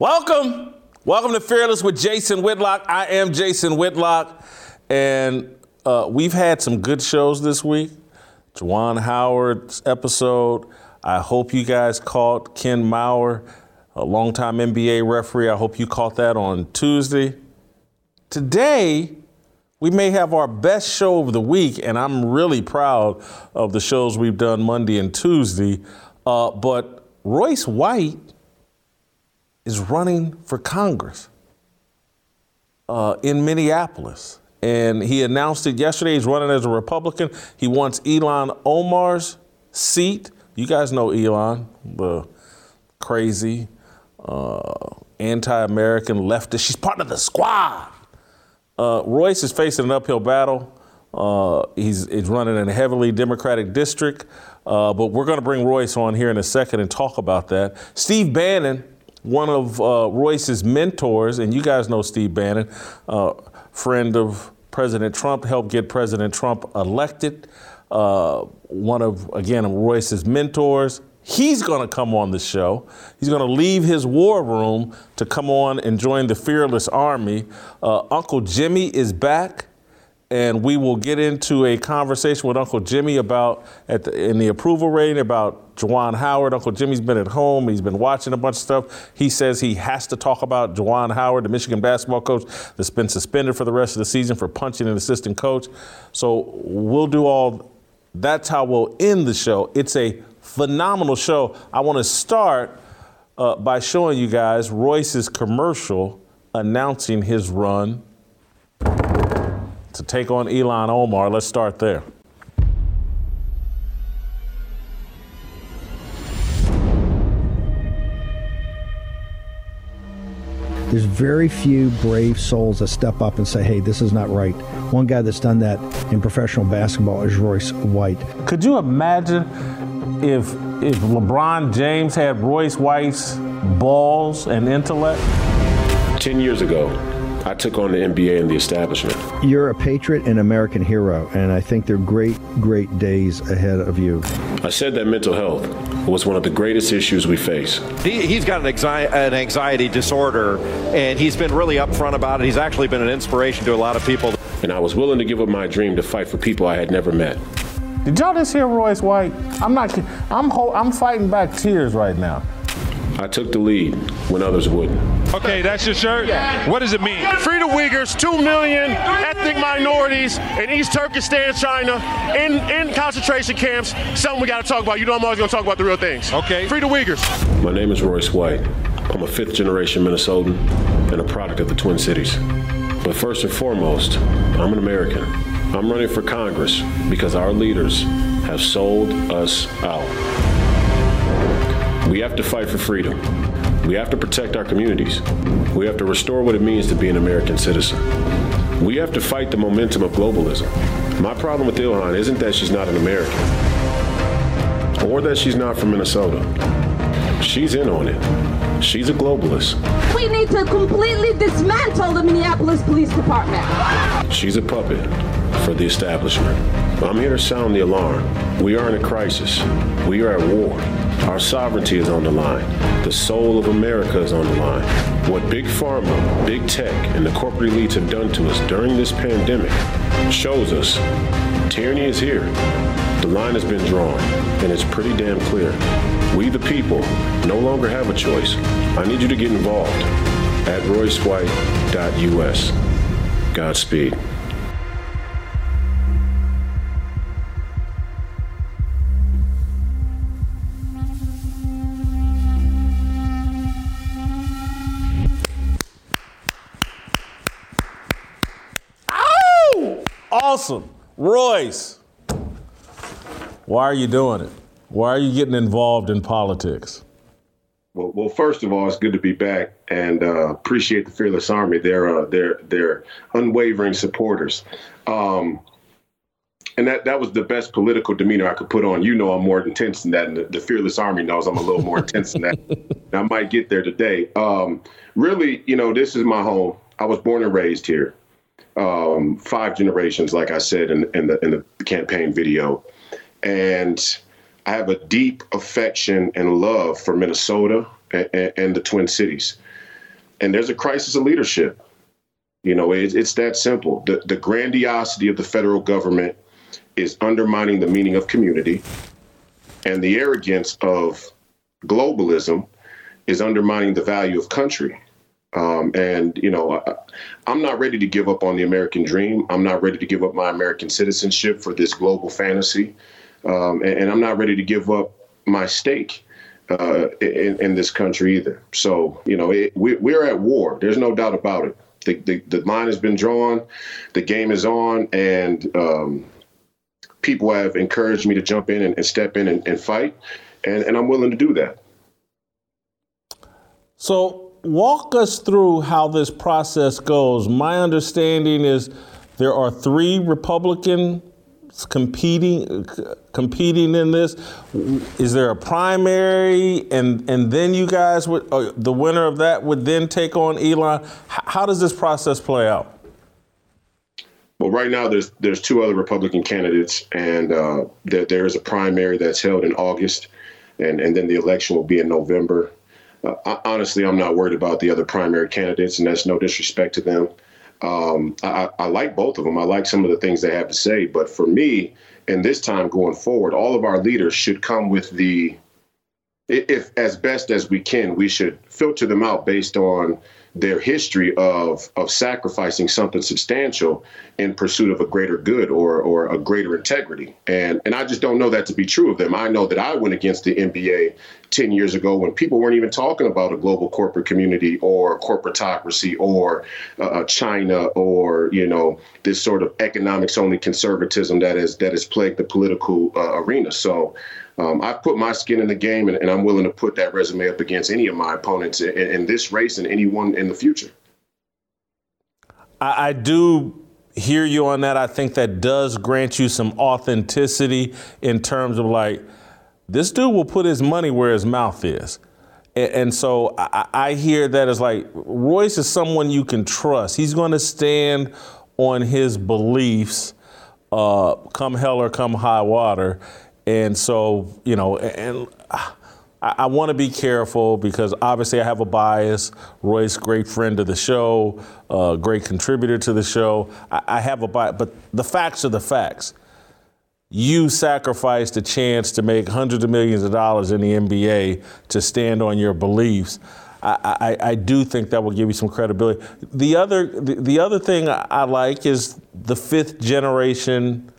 Welcome. Welcome to Fearless with Jason Whitlock. I am Jason Whitlock, and uh, we've had some good shows this week. Juwan Howard's episode. I hope you guys caught Ken Mauer, a longtime NBA referee. I hope you caught that on Tuesday. Today, we may have our best show of the week, and I'm really proud of the shows we've done Monday and Tuesday. Uh, but Royce White is running for Congress uh, in Minneapolis. And he announced it yesterday. He's running as a Republican. He wants Ilhan Omar's seat. You guys know Ilhan, the crazy, uh, anti American leftist. She's part of the squad. Uh, Royce is facing an uphill battle. Uh, he's, he's, running in a heavily Democratic district. Uh, but we're going to bring Royce on here in a second and talk about that. Steve Bannon one of uh, Royce's mentors, and you guys know Steve Bannon, uh, friend of President Trump, helped get President Trump elected. Uh, one of, again, Royce's mentors. He's going to come on the show. He's going to leave his war room to come on and join the Fearless Army. Uh, Uncle Jimmy is back and we will get into a conversation with Uncle Jimmy about the, in the approval rating about Juwan Howard. Uncle Jimmy's been at home. He's been watching a bunch of stuff. He says he has to talk about Juwan Howard, the Michigan basketball coach that's been suspended for the rest of the season for punching an assistant coach. So we'll do all. That's how we'll end the show. It's a phenomenal show. I want to start uh, by showing you guys Royce's commercial announcing his run to take on Ilhan Omar. Let's start there. There's very few brave souls that step up and say, hey, this is not right. One guy that's done that in professional basketball is Royce White. Could you imagine if if LeBron James had Royce White's balls and intellect? Ten years ago, I took on the NBA and the establishment. You're a patriot and American hero, and I think there are great, great days ahead of you. I said that mental health was one of the greatest issues we face. He, has got an anxiety, an anxiety disorder, and he's been really upfront about it. He's actually been an inspiration to a lot of people. And I was willing to give up my dream to fight for people I had never met. Did y'all just hear Royce White? I'm not. I'm. I'm fighting back tears right now. I took the lead when others wouldn't. Okay, that's your shirt? What does it mean? Free the Uyghurs, 2 million ethnic minorities in East Turkestan, China, in, in concentration camps. Something we got to talk about. You know I'm always going to talk about the real things. Okay. Free the Uyghurs. My name is Royce White. I'm a fifth generation Minnesotan and a product of the Twin Cities. But first and foremost, I'm an American. I'm running for Congress because our leaders have sold us out. We have to fight for freedom. We have to protect our communities. We have to restore what it means to be an American citizen. We have to fight the momentum of globalism. My problem with Ilhan isn't that she's not an American or that she's not from Minnesota. She's in on it. She's a globalist. We need to completely dismantle the Minneapolis Police Department. She's a puppet for the establishment. I'm here to sound the alarm. We are in a crisis. We are at war. Our sovereignty is on the line. The soul of America is on the line. What Big Pharma, Big Tech, and the corporate elites have done to us during this pandemic shows us tyranny is here. The line has been drawn, and it's pretty damn clear. We, the people, no longer have a choice. I need you to get involved at roycewhite.us. Godspeed. Awesome. Royce, why are you doing it? Why are you getting involved in politics? Well, well, first of all, it's good to be back, and uh, appreciate the Fearless Army. They're uh, they're they're unwavering supporters, um, and that that was the best political demeanor I could put on. You know, I'm more intense than that, and the, the Fearless Army knows I'm a little more intense than that. I might get there today. Um, really, you know, this is my home. I was born and raised here. Um, five generations, like I said in, in the in the campaign video, and I have a deep affection and love for Minnesota and, and the Twin Cities. And there's a crisis of leadership. You know, it, it's that simple. The, the grandiosity of the federal government is undermining the meaning of community, and the arrogance of globalism is undermining the value of country. Um, and you know, I, am not ready to give up on the American dream. I'm not ready to give up my American citizenship for this global fantasy um, and, and, I'm not ready to give up my stake uh, in, in, this country either. So you know, it, we, we're at war. There's no doubt about it. The, the, the, line has been drawn, the game is on, and um, people have encouraged me to jump in and, and step in and, and fight, and I'm willing to do that. So, walk us through how this process goes. My understanding is there are three Republican competing competing in this? Is there a primary, and and then you guys would uh, the winner of that would then take on Ilhan? How does this process play out? Well, right now there's there's two other Republican candidates, and uh, there, there is a primary that's held in August, and and then the election will be in November. Uh, honestly, I'm not worried about the other primary candidates, and that's no disrespect to them. Um, I, I, like both of them. I like some of the things they have to say. But for me, and this time going forward, all of our leaders should come with the, if as best as we can, we should filter them out based on their history of of sacrificing something substantial in pursuit of a greater good or or a greater integrity. And and I just don't know that to be true of them. I know that I went against the NBA 10 years ago when people weren't even talking about a global corporate community or corporatocracy or uh, China or you know this sort of economics only conservatism that is that has plagued the political uh, arena. So um, I've put my skin in the game, and, and, I'm willing to put that resume up against any of my opponents in, in this race and anyone in the future. I, I, do hear you on that. I think that does grant you some authenticity in terms of like, this dude will put his money where his mouth is. And, so I, I hear that as like, Royce is someone you can trust. He's going to stand on his beliefs, uh, come hell or come high water. And so, you know, and I, I want to be careful because obviously I have a bias. Royce, great friend of the show, uh, great contributor to the show. I, I have a bias, but the facts are the facts. You sacrificed a chance to make hundreds of millions of dollars in the NBA to stand on your beliefs. I, I, I, do think that will give you some credibility. The other, the, the other thing I like is the fifth generation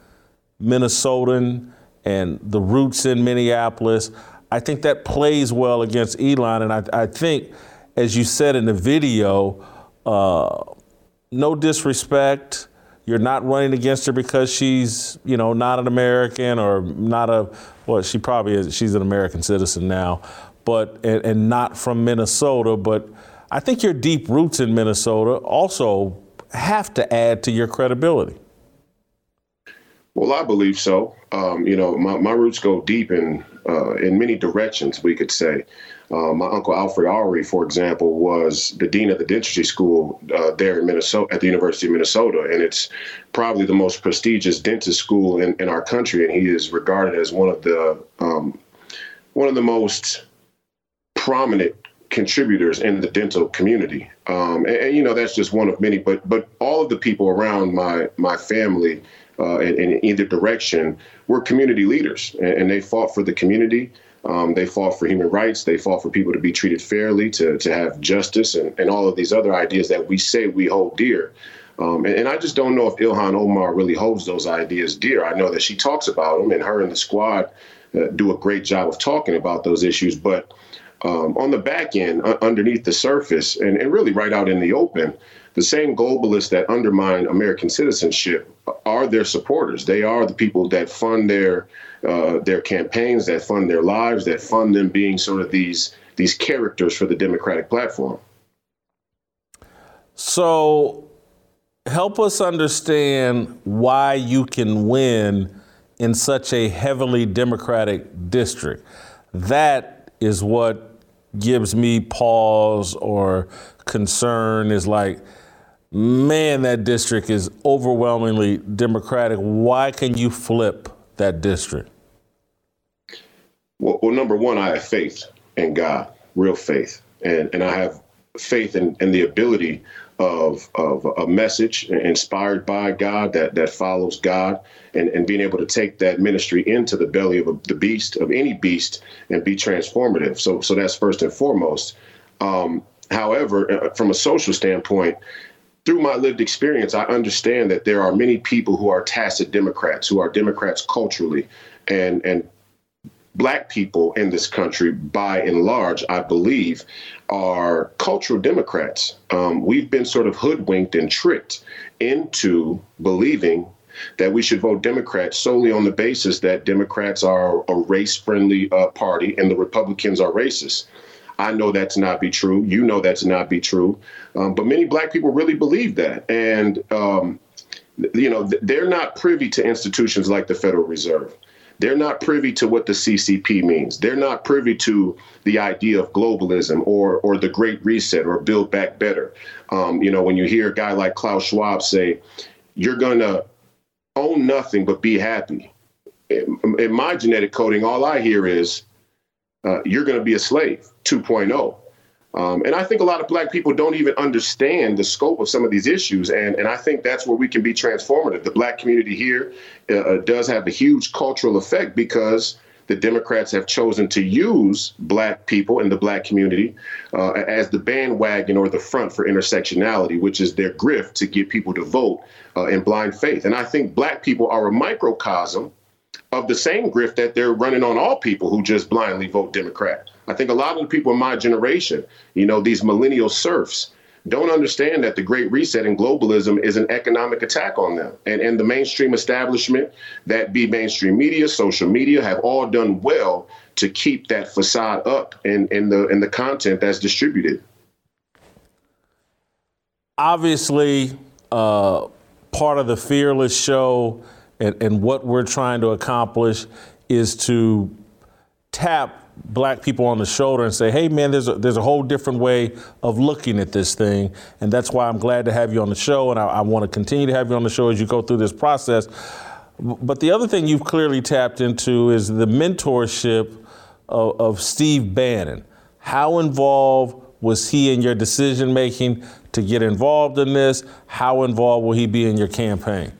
Minnesotan and the roots in Minneapolis. I think that plays well against Ilhan. And I, I think, as you said in the video, uh, no disrespect. You're not running against her because she's, you know, not an American or not a, well, she probably is, she's an American citizen now, but, and, and not from Minnesota. But I think your deep roots in Minnesota also have to add to your credibility. Well, I believe so. Um, you know, my, my roots go deep in uh, in many directions. We could say. Uh, my uncle Alfred Ari, for example, was the dean of the dentistry school uh, there in Minnesota at the University of Minnesota, and it's probably the most prestigious dentist school in, in our country. And he is regarded as one of the um, one of the most prominent contributors in the dental community. Um, and, and, you know, that's just one of many. But but all of the people around my my family uh, in, in, either direction were community leaders, and, and they fought for the community. Um, they fought for human rights. They fought for people to be treated fairly, to, to have justice, and, and all of these other ideas that we say we hold dear. Um, and, and, I just don't know if Ilhan Omar really holds those ideas dear. I know that she talks about them, and her and the squad uh, do a great job of talking about those issues. But um, on the back end, uh, underneath the surface, and, and really right out in the open, the same globalists that undermine American citizenship are their supporters. They are the people that fund their uh, their campaigns, that fund their lives, that fund them being sort of these these characters for the Democratic platform. So, help us understand why you can win in such a heavily Democratic district. That is what gives me pause or concern. Is like man, that district is overwhelmingly Democratic. Why can you flip that district? Well, well number one, I have faith in God, real faith. And, and I have faith in, in the ability of, of a message inspired by God that, that follows God and, and being able to take that ministry into the belly of a, the beast, of any beast, and be transformative. So, so that's first and foremost. Um, however, uh, from a social standpoint, through my lived experience, I understand that there are many people who are tacit Democrats, who are Democrats culturally, and and black people in this country, by and large, I believe, are cultural Democrats. Um, we've been sort of hoodwinked and tricked into believing that we should vote Democrats solely on the basis that Democrats are a race friendly uh, party and the Republicans are racist. I know that to not be true. You know that to not be true. Um, but many black people really believe that. And, um, you know, they're not privy to institutions like the Federal Reserve. They're not privy to what the CCP means. They're not privy to the idea of globalism or or the Great Reset or Build Back Better. Um, you know, when you hear a guy like Klaus Schwab say, "You're gonna own nothing but be happy," in, in my genetic coding, all I hear is, uh, "You're gonna be a slave." 2.0. Um, and I think a lot of black people don't even understand the scope of some of these issues. And, and I think that's where we can be transformative. The black community here uh, uh, does have a huge cultural effect because the Democrats have chosen to use black people in the black community uh, as the bandwagon or the front for intersectionality, which is their grift to get people to vote uh, in blind faith. And I think black people are a microcosm of the same grift that they're running on all people who just blindly vote Democrat. I think a lot of the people in my generation, you know, these millennial serfs, don't understand that the Great Reset and globalism is an economic attack on them. And, and the mainstream establishment, that be mainstream media, social media, have all done well to keep that facade up in, in the in the content that's distributed. Obviously, uh, part of the Fearless show and, and what we're trying to accomplish is to tap black people on the shoulder and say, hey, man, there's a, there's a whole different way of looking at this thing. And that's why I'm glad to have you on the show. And I, I want to continue to have you on the show as you go through this process. But the other thing you've clearly tapped into is the mentorship of, of Steve Bannon. How involved was he in your decision making to get involved in this? How involved will he be in your campaign?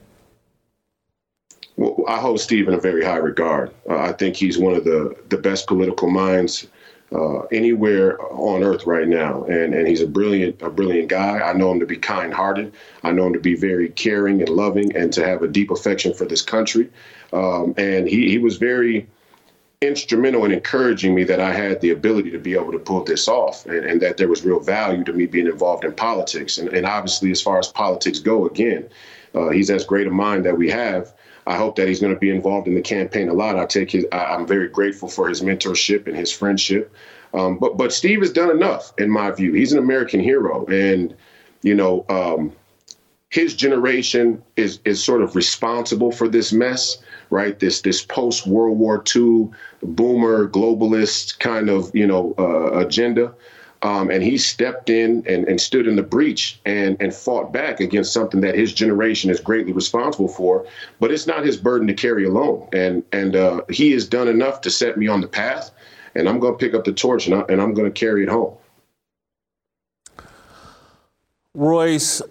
I hold Steve in a very high regard. Uh, I think he's one of the, the best political minds uh, anywhere on earth right now, and and he's a brilliant a brilliant guy. I know him to be kind-hearted. I know him to be very caring and loving, and to have a deep affection for this country. Um, and he he was very instrumental in encouraging me that I had the ability to be able to pull this off, and, and that there was real value to me being involved in politics. And, and obviously, as far as politics go, again, uh, he's as great a mind that we have. I hope that he's going to be involved in the campaign a lot. I take his. I, am very grateful for his mentorship and his friendship. Um, but but Steve has done enough in my view. He's an American hero, and you know um, his generation is is sort of responsible for this mess, right? This this post World War II boomer globalist kind of you know uh, agenda. Um, and he stepped in and, and stood in the breach and, and fought back against something that his generation is greatly responsible for. But it's not his burden to carry alone. And and uh, he has done enough to set me on the path. And I'm going to pick up the torch and, I, and I'm going to carry it home. Royce,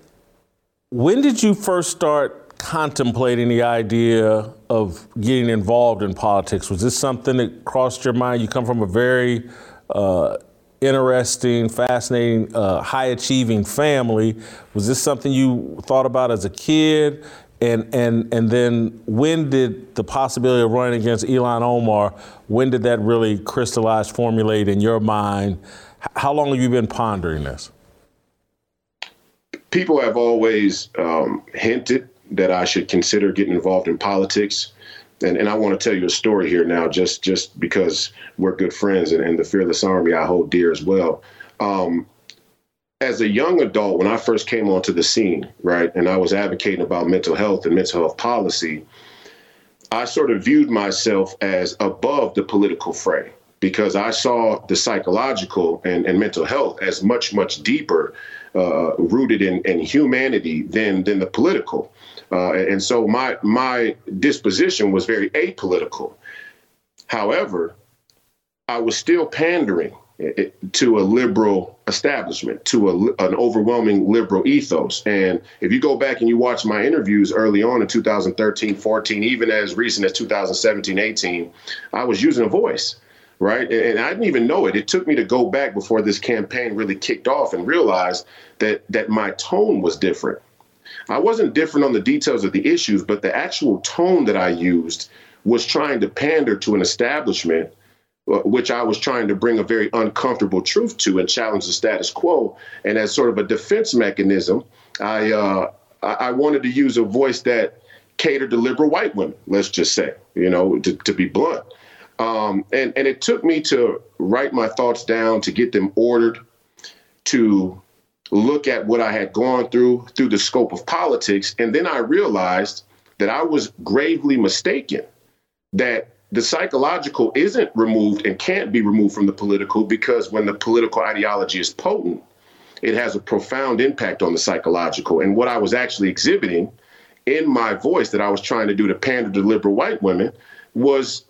when did you first start contemplating the idea of getting involved in politics? Was this something that crossed your mind? You come from a very uh, interesting, fascinating, uh, high achieving family. Was this something you thought about as a kid? And and and then when did the possibility of running against Ilhan Omar? When did that really crystallize, formulate in your mind? How long have you been pondering this? People have always um, hinted that I should consider getting involved in politics. And, and I want to tell you a story here now, just just because we're good friends and, and the Fearless Army I hold dear as well. Um, as a young adult, when I first came onto the scene, right, and I was advocating about mental health and mental health policy, I sort of viewed myself as above the political fray because I saw the psychological and, and mental health as much, much deeper uh, rooted in, in humanity than than the political. Uh, and so my my disposition was very apolitical. However, I was still pandering to a liberal establishment, to a, an overwhelming liberal ethos. And if you go back and you watch my interviews early on in 2013, 14, even as recent as 2017, 18, I was using a voice right? And I didn't even know it. It took me to go back before this campaign really kicked off and realize that that my tone was different. I wasn't different on the details of the issues, but the actual tone that I used was trying to pander to an establishment uh, which I was trying to bring a very uncomfortable truth to and challenge the status quo. And as sort of a defense mechanism, I uh, I wanted to use a voice that catered to liberal white women. Let's just say, you know, to, to be blunt. Um, and, and it took me to write my thoughts down, to get them ordered, to look at what I had gone through through the scope of politics. And then I realized that I was gravely mistaken, that the psychological isn't removed and can't be removed from the political because when the political ideology is potent, it has a profound impact on the psychological. And what I was actually exhibiting in my voice that I was trying to do to pander to liberal white women was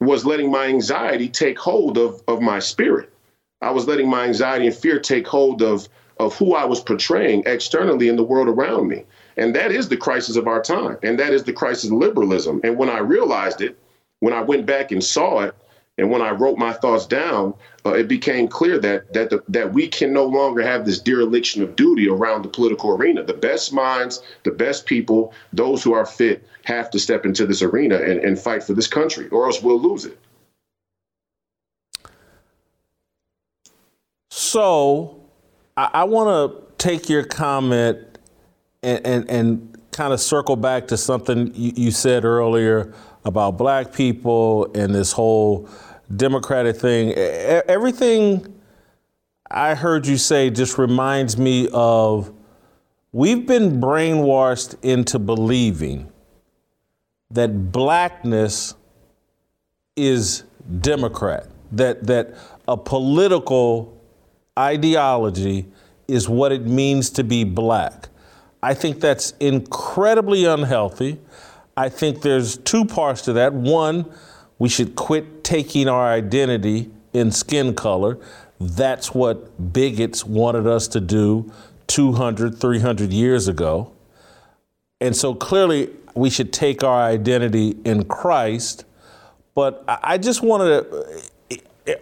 was letting my anxiety take hold of, of my spirit. I was letting my anxiety and fear take hold of, of who I was portraying externally in the world around me. And that is the crisis of our time. And that is the crisis of liberalism. And when I realized it, when I went back and saw it, and when I wrote my thoughts down, uh, it became clear that that the, that we can no longer have this dereliction of duty around the political arena. The best minds, the best people, those who are fit, have to step into this arena and, and fight for this country, or else we'll lose it. So, I, I want to take your comment and, and, and kind of circle back to something you, you said earlier about black people and this whole Democratic thing. Everything I heard you say just reminds me of we've been brainwashed into believing that blackness is Democrat, that, that a political ideology is what it means to be black. I think that's incredibly unhealthy. I think there's two parts to that. One, we should quit taking our identity in skin color. That's what bigots wanted us to do 200, 300 years ago. And so clearly, we should take our identity in Christ. But I just wanted to,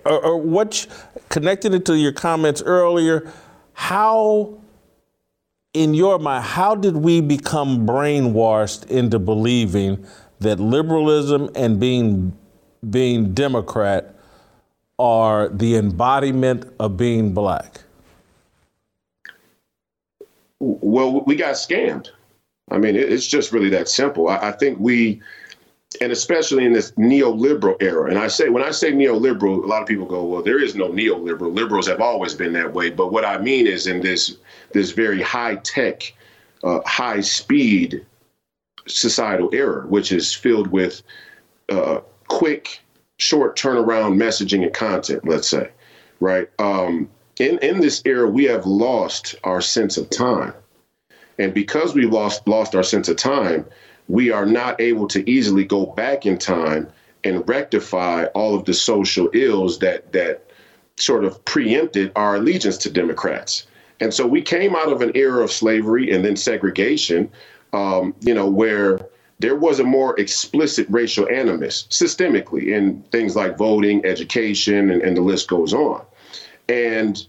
or, or what, connecting it to your comments earlier, how in your mind, how did we become brainwashed into believing that liberalism and being being Democrat are the embodiment of being black? Well, we got scammed. I mean, it's just really that simple. I, I think we, and especially in this neoliberal era, and I say when I say neoliberal, a lot of people go, "Well, there is no neoliberal. Liberals have always been that way." But what I mean is in this this very high tech, uh, high speed societal era, which is filled with uh, quick, short turnaround messaging and content. Let's say, right? Um, in in this era, we have lost our sense of time, and because we lost lost our sense of time, we are not able to easily go back in time and rectify all of the social ills that that sort of preempted our allegiance to Democrats. And so we came out of an era of slavery and then segregation, um, you know, where there was a more explicit racial animus systemically in things like voting, education, and, and the list goes on. And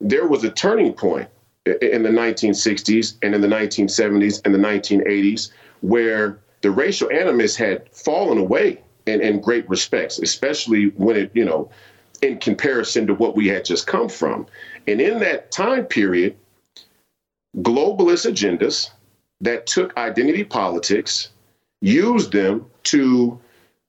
there was a turning point in the 1960s and in the 1970s and the 1980s, where the racial animus had fallen away in, in great respects, especially when it, you know, in comparison to what we had just come from. And in that time period, globalist agendas that took identity politics, used them to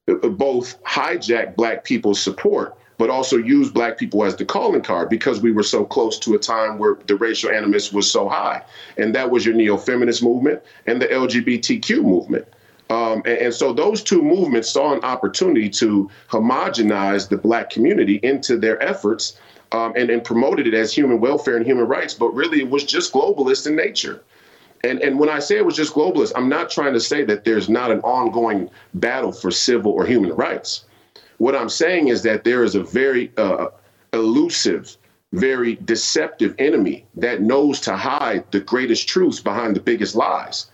both hijack Black people's support but also use black people as the calling card because we were so close to a time where the racial animus was so high. And that was your neo feminist movement and the LGBTQ movement. Um, and, and, so those two movements saw an opportunity to homogenize the black community into their efforts um, and, and promoted it as human welfare and human rights, but really it was just globalist in nature. And, and when I say it was just globalist, I'm not trying to say that there's not an ongoing battle for civil or human rights. What I'm saying is that there is a very uh, elusive, very deceptive enemy that knows to hide the greatest truths behind the biggest lies.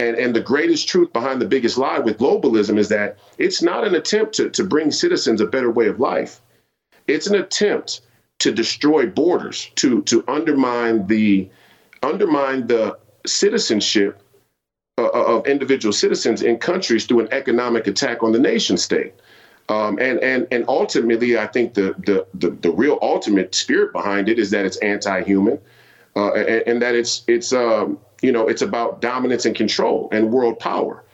And, and the greatest truth behind the biggest lie with globalism is that it's not an attempt to, to bring citizens a better way of life. It's an attempt to destroy borders, to, to undermine the undermine the citizenship uh, of individual citizens in countries through an economic attack on the nation state. Um, and and and ultimately, I think the, the, the the real ultimate spirit behind it is that it's anti-human, uh, and, and, that it's it's um, you know it's about dominance and control and world power.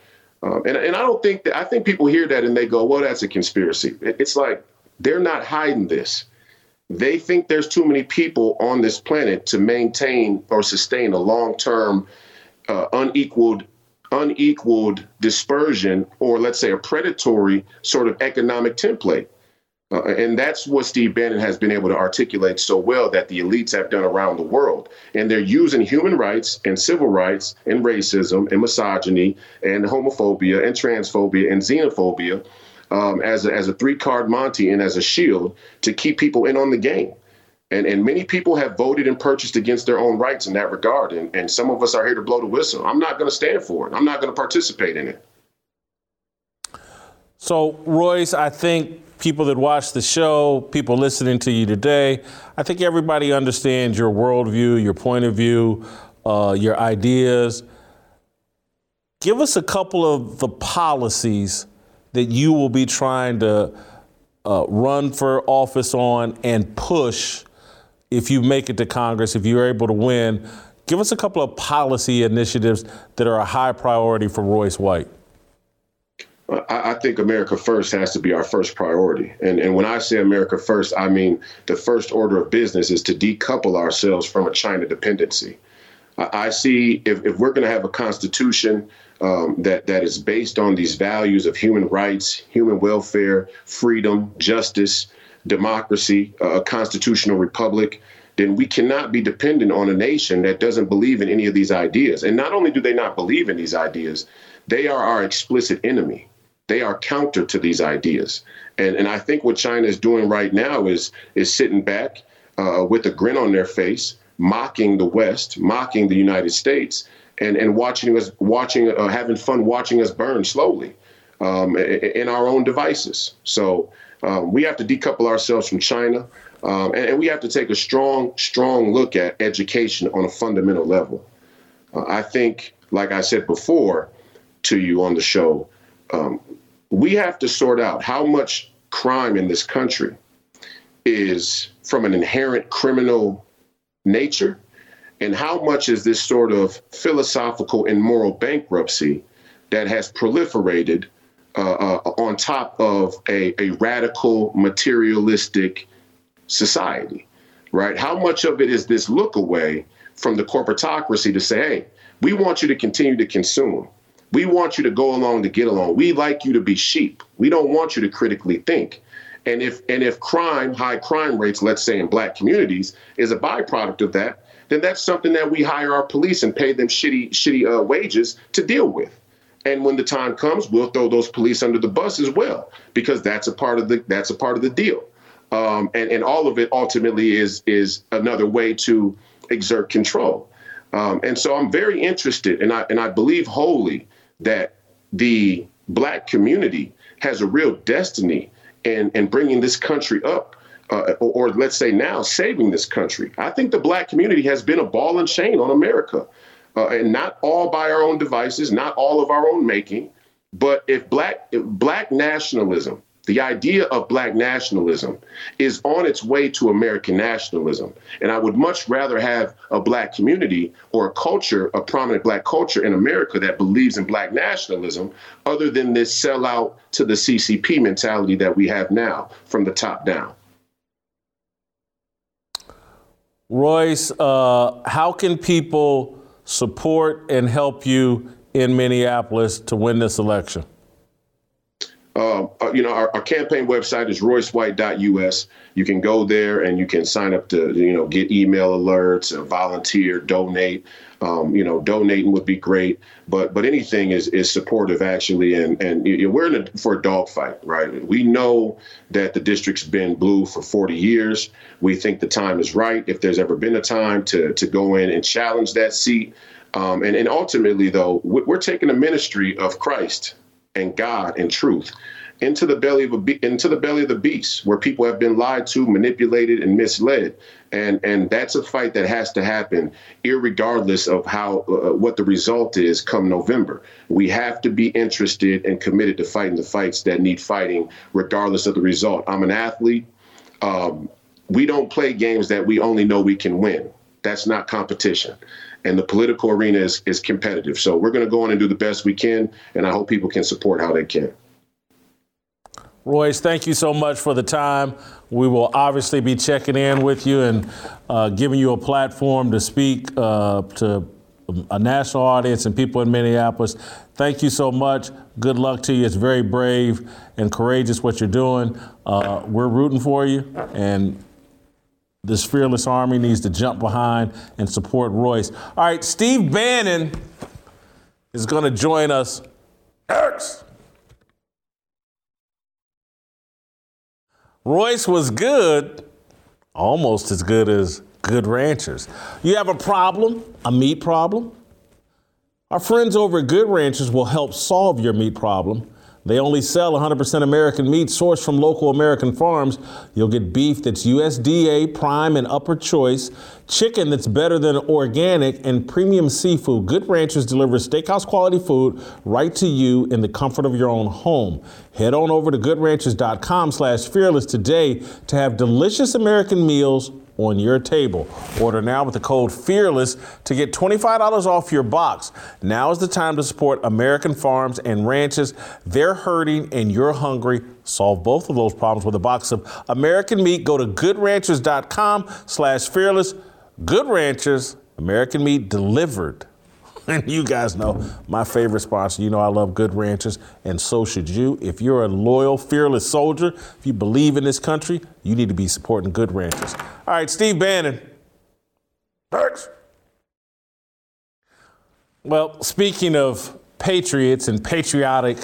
Um, and and I don't think that I think people hear that and they go, well, that's a conspiracy. It's like they're not hiding this. They think there's too many people on this planet to maintain or sustain a long-term, uh, unequaled unequaled dispersion or let's say a predatory sort of economic template. Uh, and that's what Steve Bannon has been able to articulate so well that the elites have done around the world. And they're using human rights and civil rights and racism and misogyny and homophobia and transphobia and xenophobia um, as, a, as a three card Monte and as a shield to keep people in on the game. And, and many people have voted and purchased against their own rights in that regard. And, and some of us are here to blow the whistle. I'm not going to stand for it. I'm not going to participate in it. So, Royce, I think people that watch the show, people listening to you today, I think everybody understands your worldview, your point of view, uh, your ideas. Give us a couple of the policies that you will be trying to uh, run for office on and push if you make it to Congress, if you're able to win, give us a couple of policy initiatives that are a high priority for Royce White. I, think America first has to be our first priority. And, and when I say America first, I mean the first order of business is to decouple ourselves from a China dependency. I, see if, if we're going to have a constitution um, that, that is based on these values of human rights, human welfare, freedom, justice, democracy, a constitutional republic, then we cannot be dependent on a nation that doesn't believe in any of these ideas. And not only do they not believe in these ideas, they are our explicit enemy. They are counter to these ideas. And, and I think what China is doing right now is, is sitting back uh, with a grin on their face, mocking the West, mocking the United States, and, and watching us, watching, uh, having fun watching us burn slowly um, in our own devices. So um, we have to decouple ourselves from China, um, and, and, we have to take a strong, strong look at education on a fundamental level. Uh, I think, like I said before to you on the show, um, we have to sort out how much crime in this country is from an inherent criminal nature and how much is this sort of philosophical and moral bankruptcy that has proliferated uh, uh, on top of a, a radical materialistic society, right? How much of it is this look away from the corporatocracy to say, hey, we want you to continue to consume. We want you to go along to get along. We like you to be sheep. We don't want you to critically think. And if and if crime, high crime rates, let's say in black communities, is a byproduct of that, then that's something that we hire our police and pay them shitty shitty uh, wages to deal with. And when the time comes, we'll throw those police under the bus as well, because that's a part of the that's a part of the deal. Um, and and all of it ultimately is is another way to exert control. Um, and so I'm very interested, and I and I believe wholly that the black community has a real destiny in in bringing this country up uh, or, or, let's say now saving this country. I think the black community has been a ball and chain on America, uh, and not all by our own devices, not all of our own making. But if black if black nationalism the idea of black nationalism is on its way to American nationalism. And I would much rather have a black community or a culture, a prominent black culture in America that believes in black nationalism, other than this sellout to the CCP mentality that we have now from the top down. Royce, uh, how can people support and help you in Minneapolis to win this election? Um, uh, you know, our, our, campaign website is roycewhite.us. You can go there and you can sign up to, you know, get email alerts, volunteer, donate. Um, you know, donating would be great, but but anything is is supportive actually, and and you know, we're in a, for a dogfight, right? We know that the district's been blue for 40 years. We think the time is right. If there's ever been a time to to go in and challenge that seat, um, and and ultimately though, we're taking the ministry of Christ and God and truth into the belly of a be- into the belly of the beast where people have been lied to manipulated and misled. And and that's a fight that has to happen regardless of how uh, what the result is come november. We have to be interested and committed to fighting the fights that need fighting regardless of the result. I'm an athlete. Um, we don't play games that we only know we can win. That's not competition. And the political arena is, is competitive. So we're going to go in and do the best we can, and I hope people can support how they can. Royce, thank you so much for the time. We will obviously be checking in with you and uh, giving you a platform to speak uh, to a national audience and people in Minneapolis. Thank you so much. Good luck to you. It's very brave and courageous what you're doing. Uh, we're rooting for you, and this fearless army needs to jump behind and support Royce. All right, Steve Bannon is going to join us. Erks. Royce was good, almost as good as Good Ranchers. You have a problem, a meat problem? Our friends over at Good Ranchers will help solve your meat problem they only sell 100% American meat sourced from local American farms. You'll get beef that's USDA, prime, and upper choice, chicken that's better than organic, and premium seafood. Good Ranchers delivers steakhouse quality food right to you in the comfort of your own home. Head on over to goodranchers.com slash fearless today to have delicious American meals on your table. Order now with the code FEARLESS to get $25 off your box. Now is the time to support American farms and ranches. They're hurting and you're hungry. Solve both of those problems with a box of American meat. Go to goodranchers.com slash fearless. Good Ranchers, American meat delivered and you guys know my favorite sponsor. You know I love Good Ranchers, and so should you. If you're a loyal, fearless soldier, if you believe in this country, you need to be supporting Good Ranchers. All right, Steve Bannon. Thanks. Well, speaking of patriots and patriotic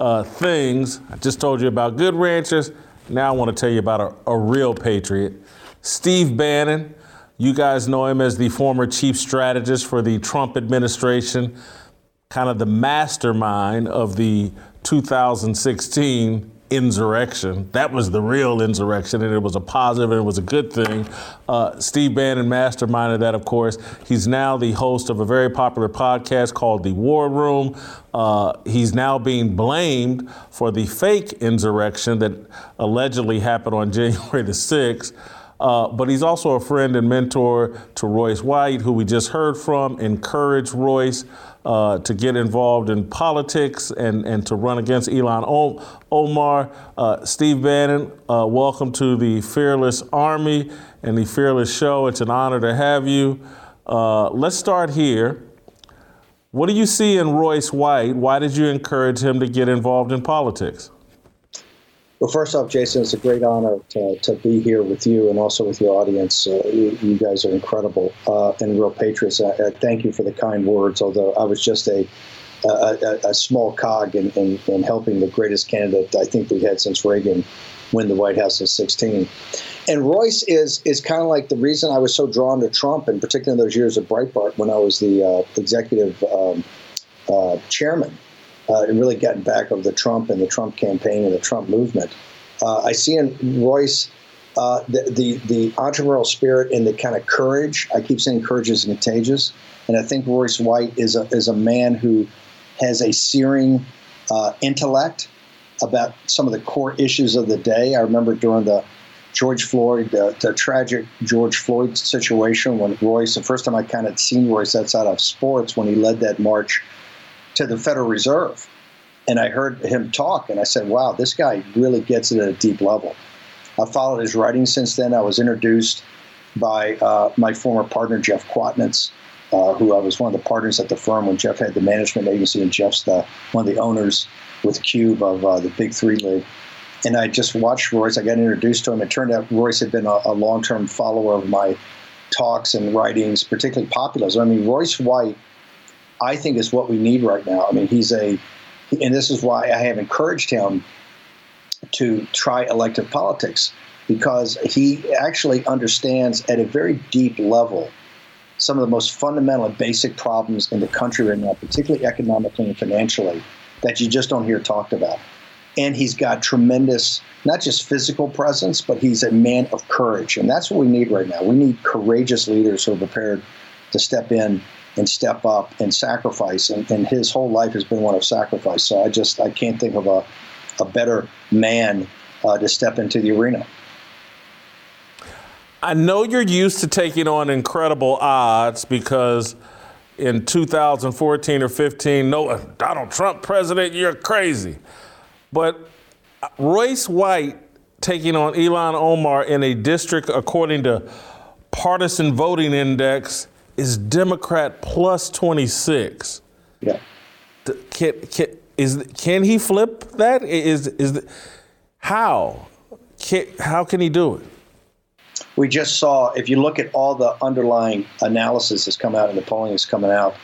uh, things, I just told you about Good Ranchers. Now I want to tell you about a, a real patriot, Steve Bannon. You guys know him as the former chief strategist for the Trump administration, kind of the mastermind of the 2016 insurrection. That was the real insurrection, and it was a positive and it was a good thing. Uh, Steve Bannon masterminded that, of course. He's now the host of a very popular podcast called The War Room. Uh, he's now being blamed for the fake insurrection that allegedly happened on January the 6th. Uh, but he's also a friend and mentor to Royce White, who we just heard from. Encourage Royce uh, to get involved in politics and, and to run against Ilhan Omar. Uh, Steve Bannon, uh, welcome to the Fearless Army and the Fearless Show. It's an honor to have you. Uh, let's start here. What do you see in Royce White? Why did you encourage him to get involved in politics? Well, first off, Jason, it's a great honor to, to be here with you and also with your audience. Uh, you, you, guys are incredible uh, and real patriots. I, I, thank you for the kind words, although I was just a, a, a small cog in, in, in, helping the greatest candidate I think we've had since Reagan win the White House in 16. And Royce is is kind of like the reason I was so drawn to Trump, and particularly in those years of Breitbart when I was the uh, executive um, uh, chairman uh, and really getting back of the Trump and the Trump campaign and the Trump movement. Uh, I see in Royce uh, the, the the entrepreneurial spirit and the kind of courage. I keep saying courage is contagious, and I think Royce White is a is a man who has a searing uh, intellect about some of the core issues of the day. I remember during the George Floyd, the, the tragic George Floyd situation when Royce, the first time I kind of seen Royce outside of sports when he led that march to the Federal Reserve. And I heard him talk, and I said, wow, this guy really gets it at a deep level. I followed his writing since then. I was introduced by uh, my former partner, Jeff Kwatinetz, uh, who I was one of the partners at the firm when Jeff had the management agency, and Jeff's the, one of the owners with Cube of uh, the Big Three League. And I just watched Royce. I got introduced to him. It turned out Royce had been a, a long term follower of my talks and writings, particularly populism. I mean, Royce White, I think, is what we need right now. I mean, he's a, and this is why I have encouraged him to try elective politics because he actually understands at a very deep level some of the most fundamental and basic problems in the country right now, particularly economically and financially, that you just don't hear talked about. And he's got tremendous, not just physical presence, but he's a man of courage. And that's what we need right now. We need courageous leaders who are prepared to step in and step up and sacrifice. And, and his whole life has been one of sacrifice. So I just, I can't think of a, a better man uh, to step into the arena. I know you're used to taking on incredible odds because in 2014 or 15, no, Donald Trump president, you're crazy. But Royce White taking on Ilhan Omar in a district according to partisan voting index is Democrat plus 26. Yeah. Can, can, is, can he flip that? Is, is, how? Can, how can he do it? we just saw, if you look at all the underlying analysis that's come out and the polling that's coming out,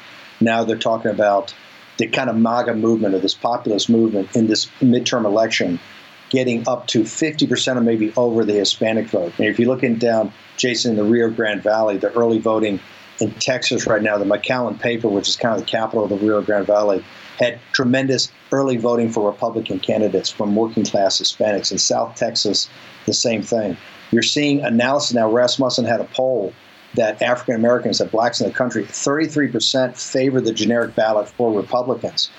now they're talking about the kind of MAGA movement or this populist movement in this midterm election getting up to 50% or maybe over the Hispanic vote. And if you're looking down, Jason, in the Rio Grande Valley, the early voting in Texas right now, the McAllen paper, which is kind of the capital of the Rio Grande Valley, had tremendous early voting for Republican candidates from working class Hispanics. In South Texas, the same thing. You're seeing analysis now. Rasmussen had a poll that African Americans, that blacks in the country, 33% favor the generic ballot for Republicans.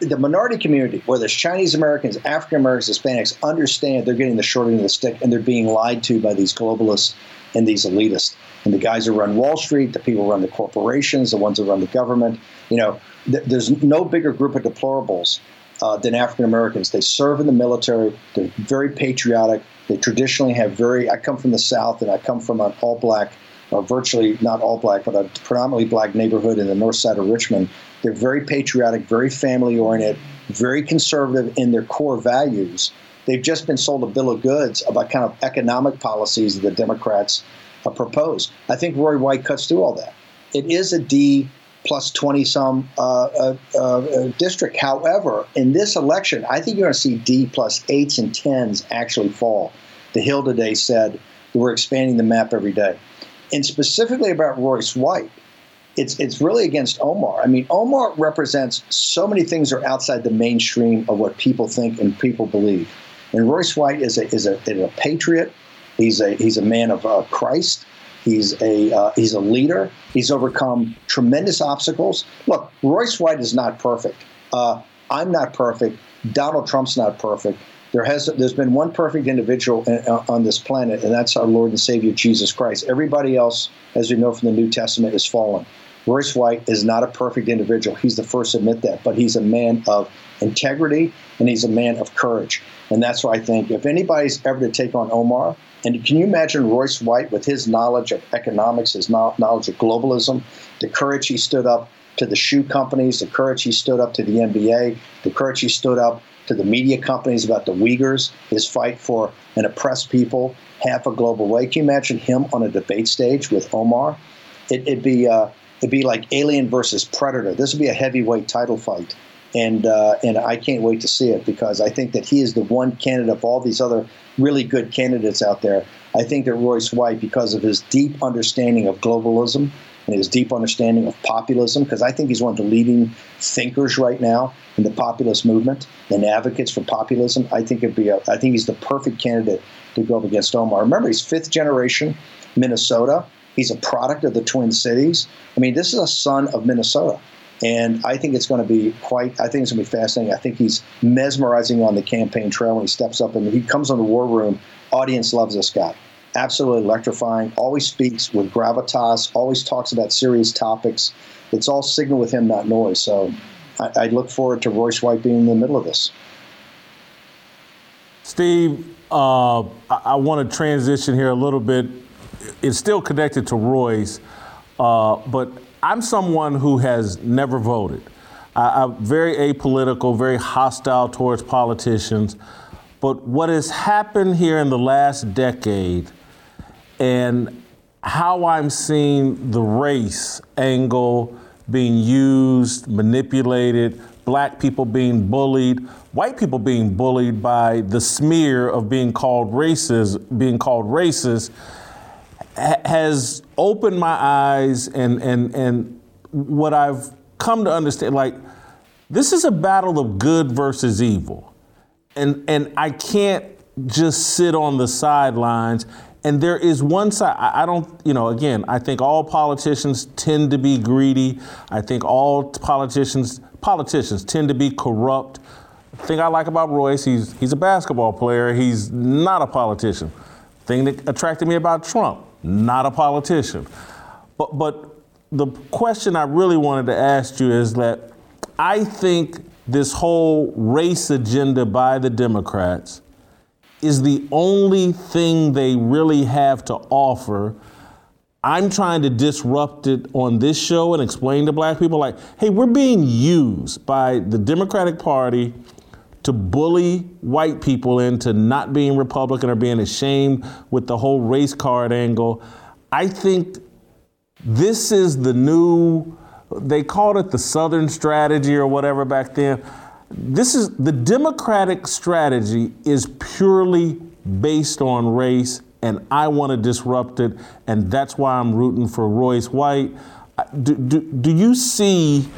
The minority community, whether it's Chinese Americans, African Americans, Hispanics, understand they're getting the short end of the stick and they're being lied to by these globalists and these elitists. And the guys who run Wall Street, the people who run the corporations, the ones who run the government, you know, th- there's no bigger group of deplorables uh, than African Americans. They serve in the military. They're very patriotic. They traditionally have very. I come from the South, and I come from an all black, or virtually not all black, but a predominantly black neighborhood in the north side of Richmond. They're very patriotic, very family oriented, very conservative in their core values. They've just been sold a bill of goods about kind of economic policies that the Democrats propose. I think Roy White cuts through all that. It is a D plus 20 some uh, uh, uh, district. However, in this election, I think you're going to see D plus plus eights and tens actually fall. The Hill today said we're expanding the map every day. And specifically about Royce White, it's, it's really against Omar. I mean, Omar represents so many things that are outside the mainstream of what people think and people believe. And Royce White is a, is a, is a patriot. He's a, he's a man of uh, Christ. He's a uh, he's a leader. He's overcome tremendous obstacles. Look, Royce White is not perfect. Uh, I'm not perfect. Donald Trump's not perfect. There has there's been one perfect individual uh, on this planet, and that's our Lord and Savior Jesus Christ. Everybody else, as we know from the New Testament, is fallen. Royce White is not a perfect individual. He's the first to admit that, but he's a man of integrity and he's a man of courage. And that's why I think if anybody's ever to take on Omar, and can you imagine Royce White with his knowledge of economics, his knowledge of globalism, the courage he stood up to the shoe companies, the courage he stood up to the NBA, the courage he stood up to the media companies about the Uyghurs, his fight for an oppressed people half a global way. Can you imagine him on a debate stage with Omar? It, would be uh, it'd be like Alien versus Predator. This would be a heavyweight title fight and uh, and I can't wait to see it because I think that he is the one candidate of all these other really good candidates out there. I think that Royce White, because of his deep understanding of globalism and his deep understanding of populism, because I think he's one of the leading thinkers right now in the populist movement and advocates for populism. I think it'd be a, I think he's the perfect candidate to go up against Omar. Remember, he's fifth generation Minnesota. He's a product of the Twin Cities. I mean, this is a son of Minnesota. And I think it's going to be quite, I think it's going to be fascinating. I think he's mesmerizing on the campaign trail when he steps up and he comes on the war room. Audience loves this guy. Absolutely electrifying. Always speaks with gravitas, always talks about serious topics. It's all signal with him, not noise. So I, I look forward to Royce White being in the middle of this. Steve, uh, I, I want to transition here a little bit. It's still connected to Royce, uh, but I'm someone who has never voted. I, I'm very apolitical, very hostile towards politicians. But what has happened here in the last decade and how I'm seeing the race angle being used, manipulated, black people being bullied, white people being bullied by the smear of being called racist, being called racist, ha- has opened my eyes and and and what I've come to understand, like this is a battle of good versus evil, and and I can't just sit on the sidelines and there is one side, I don't, you know, again, I think all politicians tend to be greedy. I think all politicians politicians tend to be corrupt. Thing I like about Royce, he's he's a basketball player. He's not a politician. Thing that attracted me about Trump, not a politician. But but the question I really wanted to ask you is that I think this whole race agenda by the Democrats is the only thing they really have to offer. I'm trying to disrupt it on this show and explain to black people like, hey, we're being used by the Democratic Party to bully white people into not being Republican or being ashamed with the whole race card angle. I think this is the new, they called it the Southern strategy or whatever back then this is the Democratic strategy is purely based on race, and I want to disrupt it, and that's why I'm rooting for Royce White. Do, do, do you see?